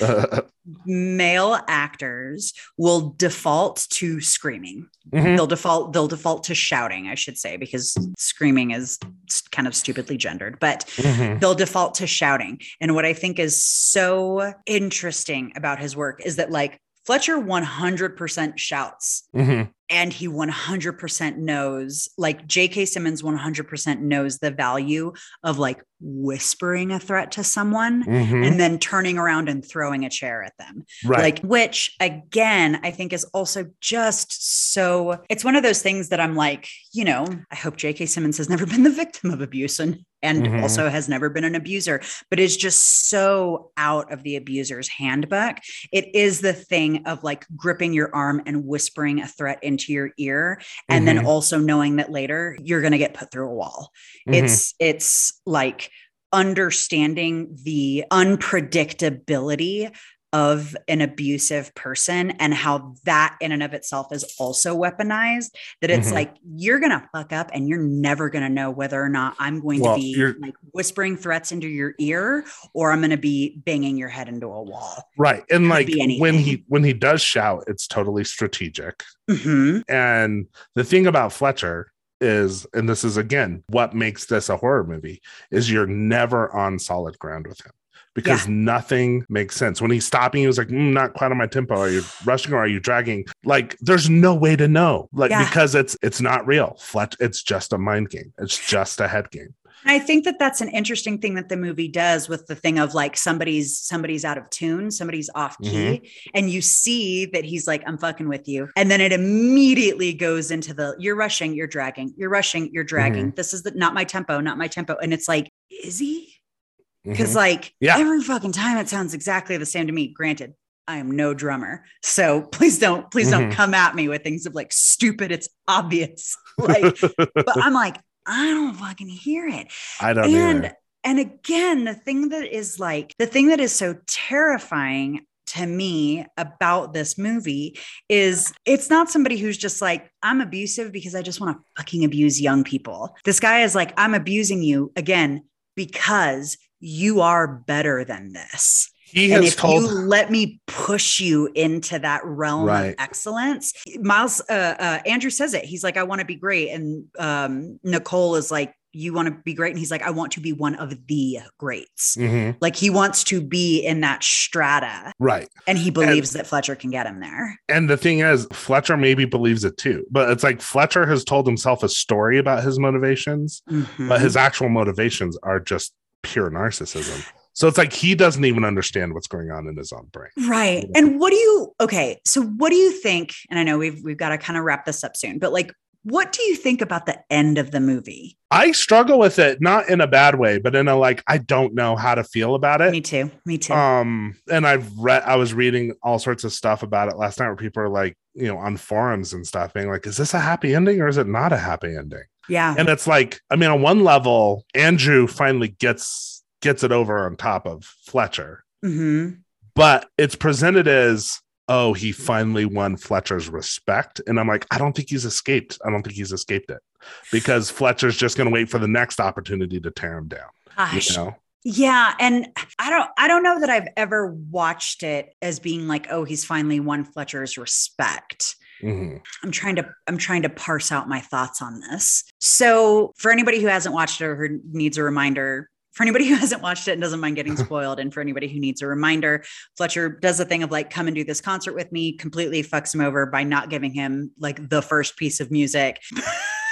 male actors will default to screaming Mhm. they'll default they'll default to shouting i should say because screaming is kind of stupidly gendered but Mhm. they'll default to shouting. And what I think is so interesting about his work is that like Fletcher 100% shouts Mhm. And he 100% knows like J.K. Simmons 100% knows the value of like whispering a threat to someone Mhm. and then turning around and throwing a chair at them right. like which again i think is also just so it's one of those things that i'm like you know i hope jk simmons has never been the victim of abuse and and Mhm. also has never been an abuser but is just so out of the abuser's handbook it is the thing of like gripping your arm and whispering a threat into your ear and then Mhm. also knowing that later you're going to get put through a wall Mhm. it's it's like understanding the unpredictability of an abusive person and how that in and of itself is also weaponized that it's Mhm. like you're gonna fuck up and you're never gonna know whether or not i'm going Well, to be like whispering threats into your ear or i'm gonna be banging your head into a wall right. And could like when he when he does shout, it's totally strategic. Mhm. And the thing about Fletcher is, and this is again what makes this a horror movie, is you're never on solid ground with him because nothing makes sense. When he's stopping, he was like, "Mm, not quite on my tempo. Are you rushing or are you dragging? Like, there's no way to know. Like, Yeah. because it's it's not real. Fletch, it's just a mind game. It's just a head game. I think that that's an interesting thing that the movie does with the thing of like somebody's somebody's out of tune, somebody's off key, and you see that he's like, "I'm fucking with you," and then it immediately goes into the "You're rushing, you're dragging, you're rushing, you're dragging. This is the not my tempo, not my tempo," and it's like, is he? Because Mhm. like Yeah. every fucking time it sounds exactly the same to me. Granted. I am no drummer. So please don't, please don't Mhm. come at me with things of like stupid. It's obvious. Like, but I'm like, I don't fucking hear it I don't and either. And again, the thing that is like the thing that is so terrifying to me about this movie is it's not somebody who's just like, I'm abusive because I just want to fucking abuse young people. This guy is like, I'm abusing you again because you are better than this. He and has if told you let me push you into that realm Right. of excellence, Miles, uh, uh, Andrew says it. He's like, I want to be great. And um, Nicole is like, you want to be great. And he's like, I want to be one of the greats. Mhm. Like he wants to be in that strata right. and he believes that Fletcher can get him there. And the thing is, Fletcher maybe believes it too, but it's like Fletcher has told himself a story about his motivations, but Mhm. his actual motivations are just pure narcissism. So it's like he doesn't even understand what's going on in his own brain. Right. And what do you okay, so what do you think? And I know we've we've got to kind of wrap this up soon, but like what do you think about the end of the movie? I struggle with it, not in a bad way, but in a like, I don't know how to feel about it. Me too. Me too. Um, and I've read, I was reading all sorts of stuff about it last night where people are like, you know, on forums and stuff being like, is this a happy ending or is it not a happy ending? yeah. And it's like, I mean, on one level, Andrew finally gets gets it over on top of Fletcher, hmm but it's presented as, oh, he finally won Fletcher's respect. And I'm like, I don't think he's escaped. I don't think he's escaped it because Fletcher's just going to wait for the next opportunity to tear him down. Gosh. You know? Yeah, and I don't I don't know that I've ever watched it as being like, oh, he's finally won Fletcher's respect. Mhm. I'm trying to I'm trying to parse out my thoughts on this. So, for anybody who hasn't watched it or who needs a reminder, for anybody who hasn't watched it and doesn't mind getting spoiled, and for anybody who needs a reminder, Fletcher does the thing of like, come and do this concert with me, completely fucks him over by not giving him like the first piece of music.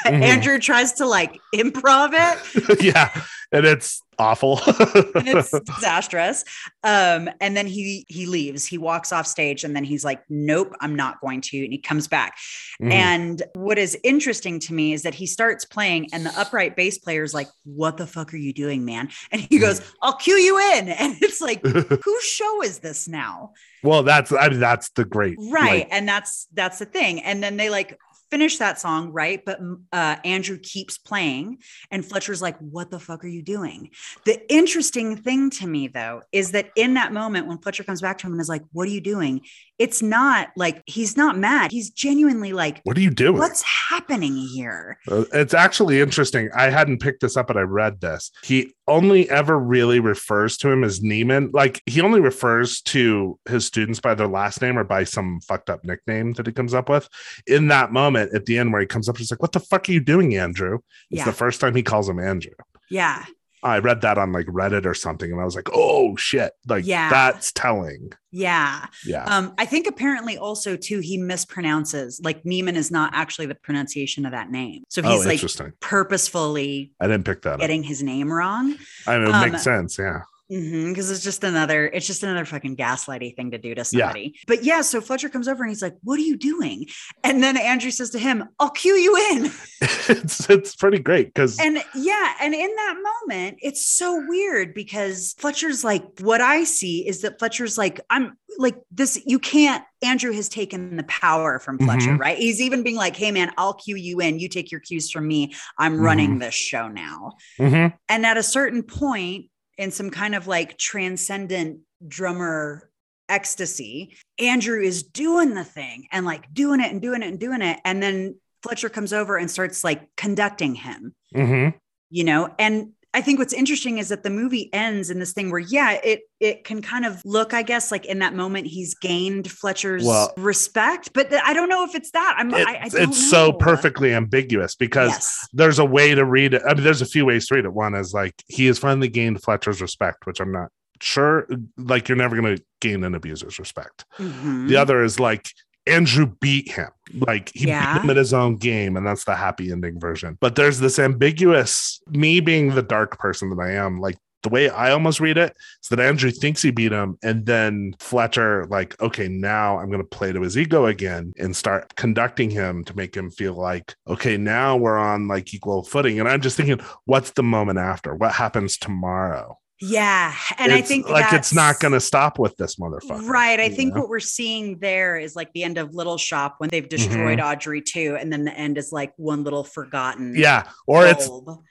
Mhm. Andrew tries to like improv it yeah. And it's awful. and it's disastrous. Um, and then he he leaves. He walks off stage, and then he's like, "Nope, I'm not going to." And he comes back. Mhm. And what is interesting to me is that he starts playing, and the upright bass player is like, "What the fuck are you doing, man?" And he goes, "I'll cue you in." And it's like, whose show is this now? well, that's I mean, that's the great Right. like, and that's that's the thing. And then they like finish that song, right? But uh, Andrew keeps playing, and Fletcher's like, "What the fuck are you doing?" The interesting thing to me, though, is that in that moment when Fletcher comes back to him and is like, "What are you doing?" It's not like he's not mad. He's genuinely like, what are you doing? "What's happening here?" Uh, It's actually interesting. I hadn't picked this up, but I read this. He only ever really refers to him as Neiman. Like he only refers to his students by their last name or by some fucked up nickname that he comes up with. In that moment at the end where he comes up, he's like, What the fuck are you doing, Andrew? It's Yeah. the first time he calls him Andrew. Yeah. I read that on like Reddit or something, and I was like, Oh shit. Like Yeah. that's telling. Yeah. Yeah. Um, I think apparently also too he mispronounces like Neiman is not actually the pronunciation of that name. So oh, he's like purposefully I didn't pick that up. getting his name wrong. I mean, it um, makes sense. Yeah. Because it's just another it's just another fucking gaslighty thing to do to Yeah. somebody. But yeah so fletcher comes over and he's like what are you doing? And then andrew says to him i'll cue you in. It's it's pretty great because and yeah and in that moment it's so weird because fletcher's like what i see is that fletcher's like i'm like this you can't andrew has taken the power from fletcher Mhm. right? He's even being like hey man i'll cue you in. You take your cues from me. I'm running this show now. Mhm. and at a certain point, in some kind of like transcendent drummer ecstasy, Andrew is doing the thing and like doing it and doing it and doing it. And then Fletcher comes over and starts like conducting him, Mhm. you know? And I think what's interesting is that the movie ends in this thing where, yeah, it it can kind of look, I guess, like in that moment he's gained Fletcher's Well- respect, but th- I don't know if it's that. I'm, I, I It's, it's so perfectly ambiguous because Yes. there's a way to read it. I mean, there's a few ways to read it. One is like he has finally gained Fletcher's respect, which I'm not sure. Like you're never going to gain an abuser's respect. Mhm. The other is like Andrew beat him. Like he Yeah. beat him at his own game, and that's the happy ending version. But there's this ambiguous, me being the dark person that I am, like the way I almost read it is that Andrew thinks he beat him, and then Fletcher, like, okay, now I'm gonna play to his ego again and start conducting him to make him feel like, okay, now we're on like equal footing. And I'm just thinking, what's the moment after? What happens tomorrow? Yeah. And I think like it's not going to stop with this motherfucker. Right. I think know? what we're seeing there is like the end of Little Shop when they've destroyed mm-hmm. Audrey II. And then the end is like one little forgotten. Yeah, or it's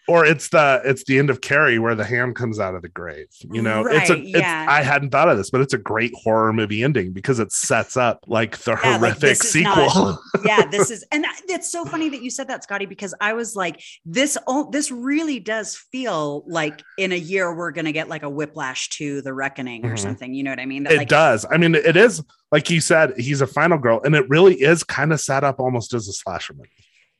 or it's the it's the end of Carrie where the ham comes out of the grave. You know, it's a Right, it's, yeah. I hadn't thought of this, but it's a great horror movie ending because it sets up like the Yeah, horrific is sequel. not- yeah, this is, and it's so funny that you said that, Scotty, because I was like, this, oh, this really does feel like in a year we're gonna get like a whiplash to the reckoning or Mhm. something. You know what I mean? That it like, does. I mean, it is like you said, he's a final girl, and it really is kind of set up almost as a slasher movie.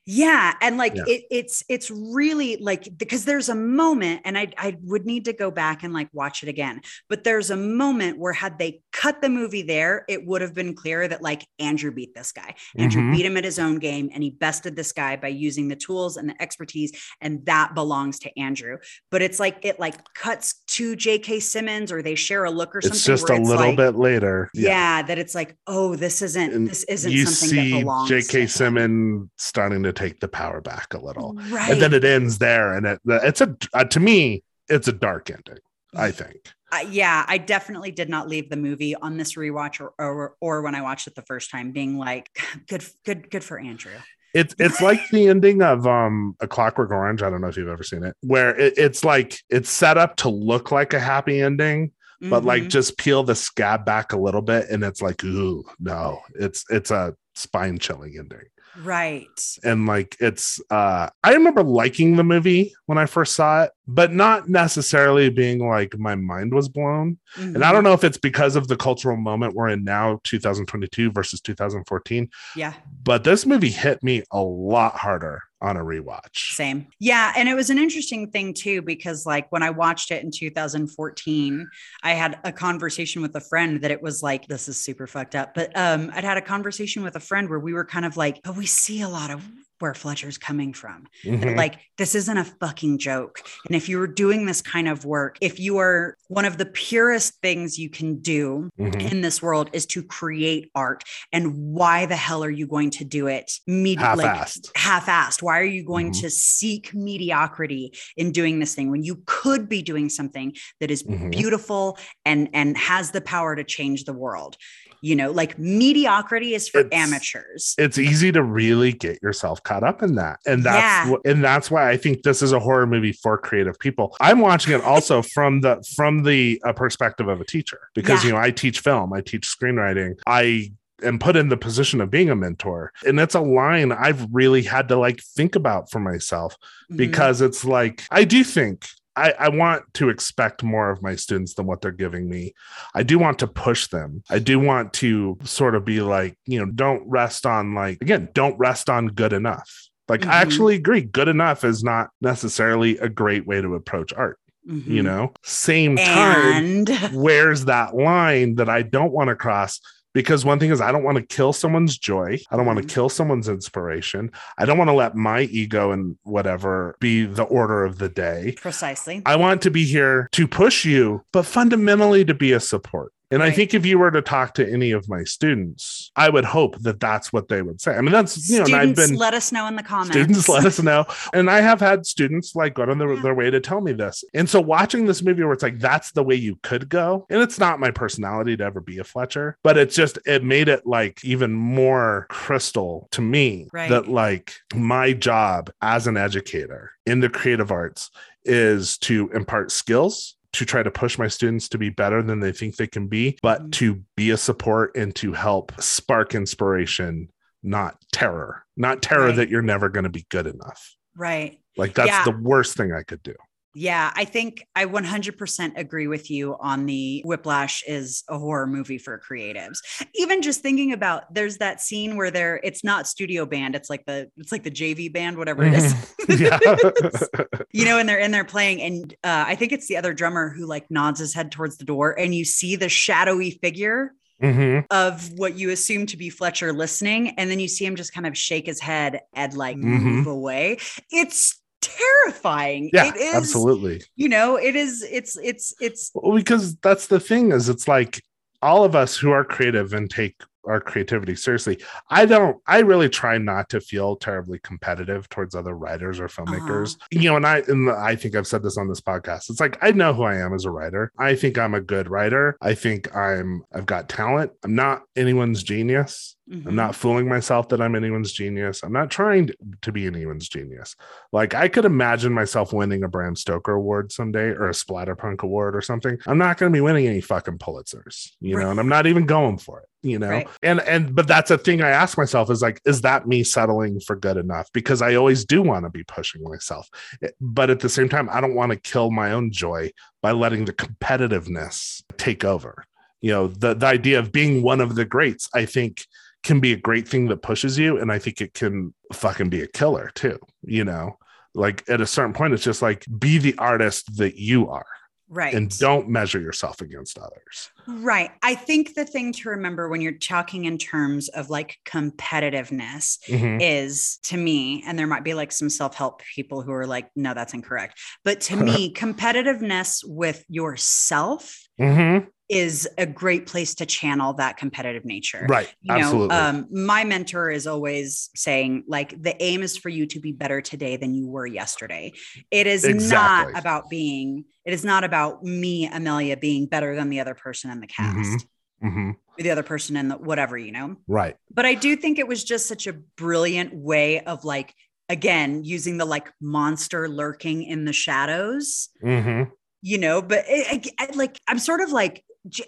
Yeah, and like Yeah. it, it's it's really like because there's a moment, and I I would need to go back and like watch it again. But there's a moment where had they cut the movie there, it would have been clear that like Andrew beat this guy. Andrew Mhm. beat him at his own game, and he bested this guy by using the tools and the expertise, and that belongs to Andrew. But it's like it like cuts to J.K. Simmons, or they share a look or something. It's just a little like, bit later. Yeah. that it's like, oh, this isn't And this isn't you something that see belongs. to J.K. Simmons starting to take the power back a little, right? and then it ends there, and it, it's a uh, to me, it's a dark ending. I think. uh, yeah, I definitely did not leave the movie on this rewatch or, or or when I watched it the first time, being like, good, good, good for Andrew. It's it's like the ending of um a Clockwork Orange. I don't know if you've ever seen it, where it, it's like it's set up to look like a happy ending, but like Mhm. just peel the scab back a little bit, and it's like, ooh, no, it's it's a spine chilling ending. Right, And like it's uh I remember liking the movie when I first saw it, but not necessarily being like my mind was blown. And I Mhm. don't know if it's because of the cultural moment we're in now, 2022 versus 2014, yeah, but this movie hit me a lot harder on a rewatch. same, yeah, and it was an interesting thing too because like when I watched it in 2014, I had a conversation with a friend that it was like this is super fucked up, but um, I'd had a conversation with a friend where we were kind of like, but we see a lot of where Fletcher's coming from. Mhm. like this isn't a fucking joke and if you were doing this kind of work if you are one of the purest things you can do Mhm. in this world is to create art and why the hell are you going to do it Half-assed. half-assed why are you going Mhm. to seek mediocrity in doing this thing when you could be doing something that is Mhm. beautiful and and has the power to change the world you know like mediocrity is for It's- amateurs it's easy to really get yourself caught up in that and that's Yeah. and that's why i think this is a horror movie for creative people i'm watching it also from the from the uh, perspective of a teacher because Yeah. you know i teach film i teach screenwriting i am put in the position of being a mentor and it's a line i've really had to like think about for myself Mhm. because it's like I do think I, I want to expect more of my students than what they're giving me. I do want to push them. I do want to sort of be like, you know, don't rest on like again, don't rest on good enough. Like Mhm. I actually agree, good enough is not necessarily a great way to approach art. You Mhm. know, same time and where's that line that I don't want to cross? Because one thing is, I don't want to kill someone's joy. I don't want to mm-hmm. kill someone's inspiration. I don't want to let my ego and whatever be the order of the day. precisely I want to be here to push you, but fundamentally to be a support. And I think if you were to talk to any of my students, I would hope that that's what they would say. I mean, that's, you know, and I've students been let us know in the comments students let us know and i have had students like go on their, Yeah. their way to tell me this and so watching this movie where it's like that's the way you could go and it's not my personality to ever be a fletcher but it's just it made it like even more crystal to me Right. that like my job as an educator in the creative arts is to impart skills to try to push my students to be better than they think they can be, but Mhm. to be a support and to help spark inspiration, not terror, not terror Right. that you're never going to be good enough. right Like that's Yeah. the worst thing I could do. Yeah i think i 100% agree with you on the whiplash is a horror movie for creatives even just thinking about there's that scene where they're it's not studio band it's like the it's like the jv band whatever it is yeah. you know and they're in there playing and uh, i think it's the other drummer who like nods his head towards the door and you see the shadowy figure hmm of what you assume to be Fletcher listening, and then you see him just kind of shake his head and like Mhm. move away. It's terrifying. Yeah, it is, absolutely. You know, it is. It's it's it's Well, because that's the thing is it's like all of us who are creative and take our creativity seriously. I don't. I really try not to feel terribly competitive towards other writers or uh-huh. filmmakers. You know, and I and I think I've said this on this podcast. It's like I know who I am as a writer. I think I'm a good writer. I think I'm. I've got talent. I'm not anyone's genius. Mhm. I'm not fooling myself that I'm anyone's genius. I'm not trying to, be anyone's genius. Like I could imagine myself winning a Bram Stoker award someday or a Splatterpunk award or something. I'm not going to be winning any fucking Pulitzers, you know, and I'm not even going for it, you know. Right. And and but that's a thing I ask myself is like, is that me settling for good enough? Because I always do want to be pushing myself, Eh, but at the same time, I don't want to kill my own joy by letting the competitiveness take over you know the the idea of being one of the greats i think can be a great thing that pushes you and i think it can fucking be a killer too you know like at a certain point it's just like be the artist that you are right. and don't measure yourself against others Right. I think the thing to remember when you're talking in terms of like competitiveness Mhm. is to me, and there might be like some self help people who are like, no, that's incorrect. But to me, competitiveness with yourself Mhm. Is a great place to channel that competitive nature. right You absolutely know, um, my mentor is always saying, like, the aim is for you to be better today than you were yesterday. It is Exactly. not about being, it is not about me, Amelia, being better than the other person in the cast, Mhm. Mhm. the other person in the whatever, you know? right But I do think it was just such a brilliant way of like, again, using the like monster lurking in the shadows, Mhm. you know? But it, I, I- like, I'm sort of like,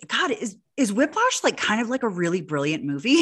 God, is is Whiplash like kind of like a really brilliant movie?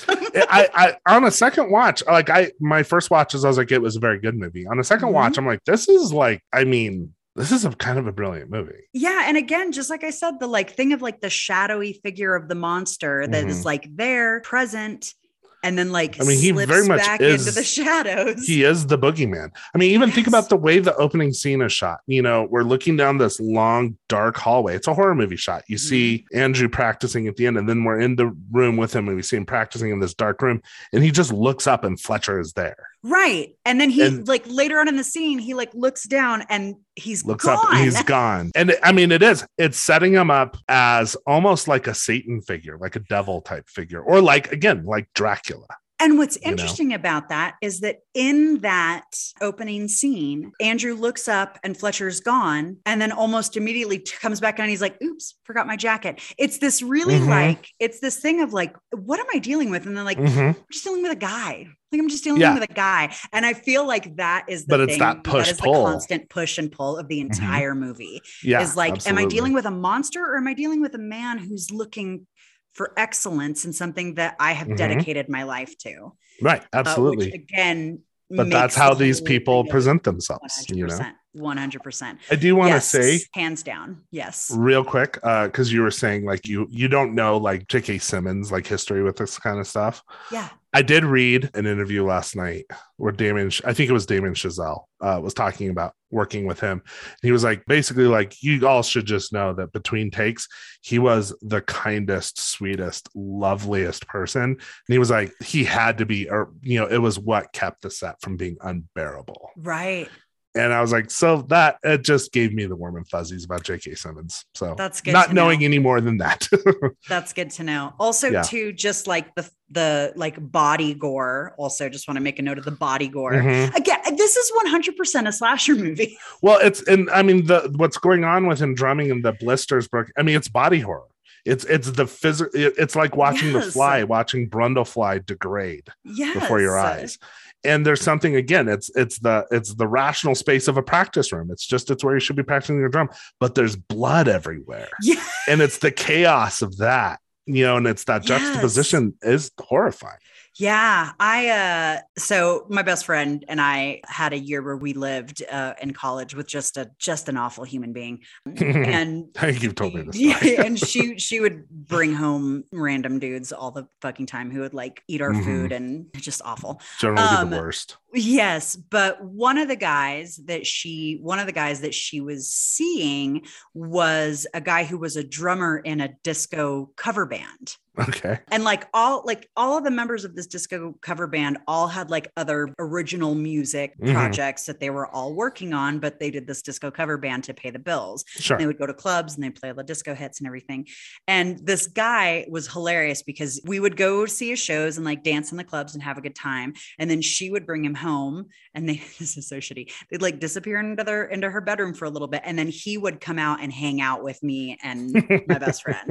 I, I on a second watch like i my first watch is i was like it was a very good movie on a 2nd Mhm. watch i'm like this is like i mean this is a kind of a brilliant movie Yeah, and again, just like I said, the like thing of like the shadowy figure of the monster that is Mhm. like there, present, and then like I mean, he slips very much back is- into the shadows. he is the boogeyman. I mean, even think about the way the opening scene is shot. You know, we're looking down this long, dark hallway. It's a horror movie shot. You see mm-hmm. Andrew practicing at the end, and then we're in the room with him, and we see him practicing in this dark room, and he just looks up, and Fletcher is there. Right, and then he And- like later on in the scene, he like looks down and he's Looks gone. up, he's gone. And I mean, it is. It's setting him up as almost like a Satan figure, like a devil type figure, or like again, like Dracula. And what's know? interesting about that is that in that opening scene, Andrew looks up and Fletcher's gone, and then almost immediately comes back. And he's like, "Oops, forgot my jacket." It's this really Mhm. like it's this thing of like, what am I dealing with? And then like, mm-hmm. I'm just dealing with a guy. Like I'm just dealing Yeah. with a guy, and I feel like that is the But it's thing, that push, is pull. Mm-hmm. the constant push and pull of the entire movie. Yeah, is like, am I dealing with a monster or am I dealing with a man who's looking for excellence in something that I have Mhm. dedicated my life to? right? uh, Absolutely. again, but that's how the these people present themselves. You know, 100%. 100%. I do want to Yes, say hands down. Yes. real quick uh because you were saying like you you don't know like j.k simmons like history with this kind of stuff Yeah. i did read an interview last night where damien i think it was damien chazelle uh, was talking about working with him he was like basically like you all should just know that between takes he was the kindest sweetest loveliest person and he was like he had to be or you know it was what kept the set from being unbearable Right. And I was like, so that it just gave me the warm and fuzzies about J.K. Simmons. So That's good not knowing know. any more than that. That's good to know. Also, Yeah. too, just like the the like body gore. Also, just want to make a note of the body gore. Mhm. Again, this is 100% a slasher movie. Well, it's and I mean the what's going on with him drumming and the blisters book. I mean, it's body horror. It's it's the physical. It's like watching the fly, watching Brundlefly degrade Yes. before your eyes. And there's something again. It's it's the it's the rational space of a practice room. It's just it's where you should be practicing your drum, but there's blood everywhere. Yeah. and it's the chaos of that you know and it's that Yes. juxtaposition is horrifying Yeah, I uh so my best friend and I had a year where we lived uh in college with just a just an awful human being. And you've told me this yeah, and she she would bring home random dudes all the fucking time who would like eat our Mhm. food and just awful. generally um, the worst Yes, but one of the guys that she one of the guys that she was seeing was a guy who was a drummer in a disco cover band. Okay. And like all like all of the members of this disco cover band all had like other original music Mhm. projects that they were all working on, but they did this disco cover band to pay the bills. Sure. They would go to clubs and they play the disco hits and everything. And this guy was hilarious because we would go see his shows and like dance in the clubs and have a good time. And then she would bring him home and they this is so shitty. They'd like disappear into their into her bedroom for a little bit. And then he would come out and hang out with me and my best friend.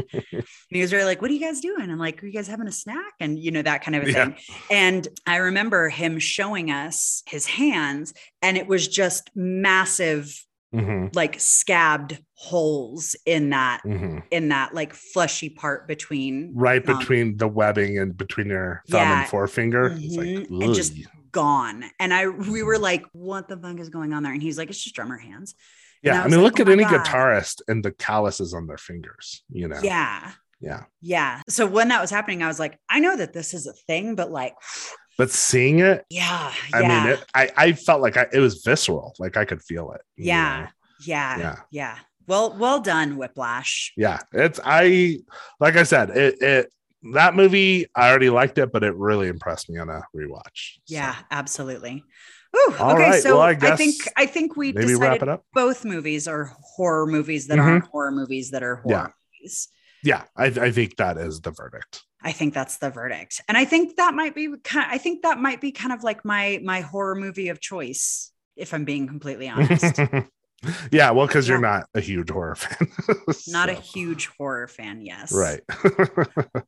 And he was really like, What are you guys doing? I'm like, Are you guys having a snack? And you know, that kind of a Yeah. thing. And I remember him showing us his hands, and it was just massive hmm like scabbed holes in that hmm in that like fleshy part between Right um, between the webbing and between your thumb Yeah. and forefinger. It's Mhm. like, And just. Gone and i we were like what the fuck is going on there and he's like it's just drummer hands yeah. I I mean, like, look oh at any God. guitarist and the calluses on their fingers, you know? yeah Yeah. yeah so when that was happening i was like i know that this is a thing but like But seeing it, yeah I yeah mean, it, I, I felt like I, it was visceral. Like I could feel it. yeah know? yeah Yeah. yeah well well done whiplash Yeah. It's, I, like I said, it, it, that movie, I already liked it, but it really impressed me on a rewatch. So yeah absolutely Ooh, All okay right, so well, I I, think i think we maybe decided wrap it up. both movies are horror movies that Mhm. aren't horror movies that are horror Yeah. movies Yeah. I, I think that is the verdict. I think that's the verdict. And I think that might be kind I think that might be kind of like my my horror movie of choice if I'm being completely honest. yeah. Well, because you're not a huge horror fan. Not a huge horror fan, yes. Right.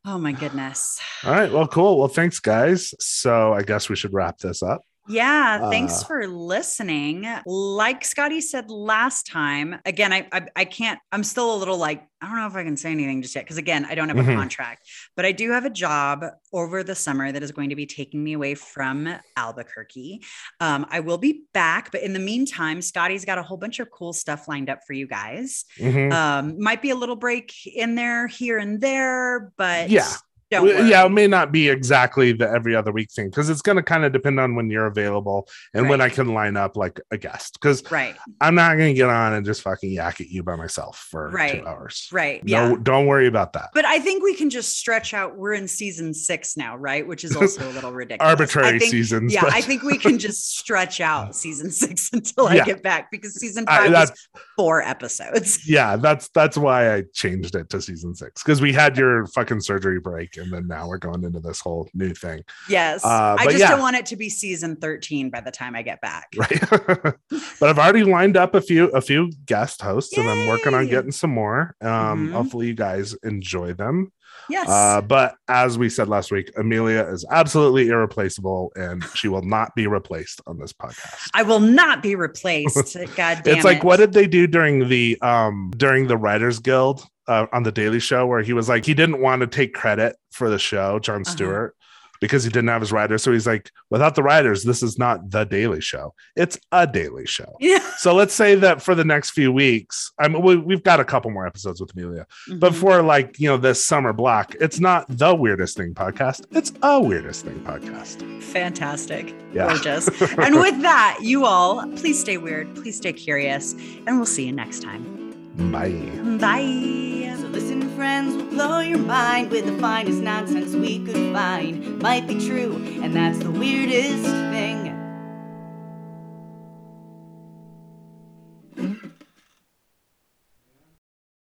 Oh my goodness. All right. Well, cool. Well, thanks, guys. So I guess we should wrap this up. Yeah, thanks Uh, for listening. Like Scotty said last time, again, I, I I can't. I'm still a little like I don't know if I can say anything just yet because again, I don't have a Mhm. contract, but I do have a job over the summer that is going to be taking me away from Albuquerque. Um, I will be back, but in the meantime, Scotty's got a whole bunch of cool stuff lined up for you guys. Mhm. Um, might be a little break in there here and there, but Yeah. Don't worry. yeah, it may not be exactly the every other week thing because it's going to kind of depend on when you're available and when I can line up like a guest because right, I'm not going to get on and just fucking yak at you by myself for Right. two hours. right, No, yeah. don't worry about that. But I think we can just stretch out. We're in season six now, right? Which is also a little ridiculous. Arbitrary think, seasons. Yeah, but- I think we can just stretch out season six until I Yeah. get back because season five was four episodes. yeah, that's that's why I changed it to season six because we had your fucking surgery break and then now we're going into this whole new thing, Yes. Uh, I just yeah. don't want it to be season 13 by the time I get back. right? but I've already lined up a few a few guest hosts and I'm working on getting some more. Um, Mhm. hopefully you guys enjoy them. Yes. Uh, but as we said last week, Amelia is absolutely irreplaceable and she will not be replaced on this podcast. I will not be replaced. God damn it's like it. what did they do during the um during the Writers Guild uh, on the Daily Show where he was like he didn't want to take credit for the show, Jon Uh-huh. Stewart. Because he didn't have his writers. So he's like, without the writers, this is not the daily show. It's a daily show. Yeah. So let's say that for the next few weeks, I mean, we, we've got a couple more episodes with Amelia, but Mhm. for like, you know, this summer block, it's not the weirdest thing podcast. It's a weirdest thing podcast. fantastic. Yeah. Gorgeous. and with that, you all, please stay weird. Please stay curious. And we'll see you next time. Bye. Bye. So listen, friends, we'll blow your mind with the finest nonsense we could find. Might be true, and that's the weirdest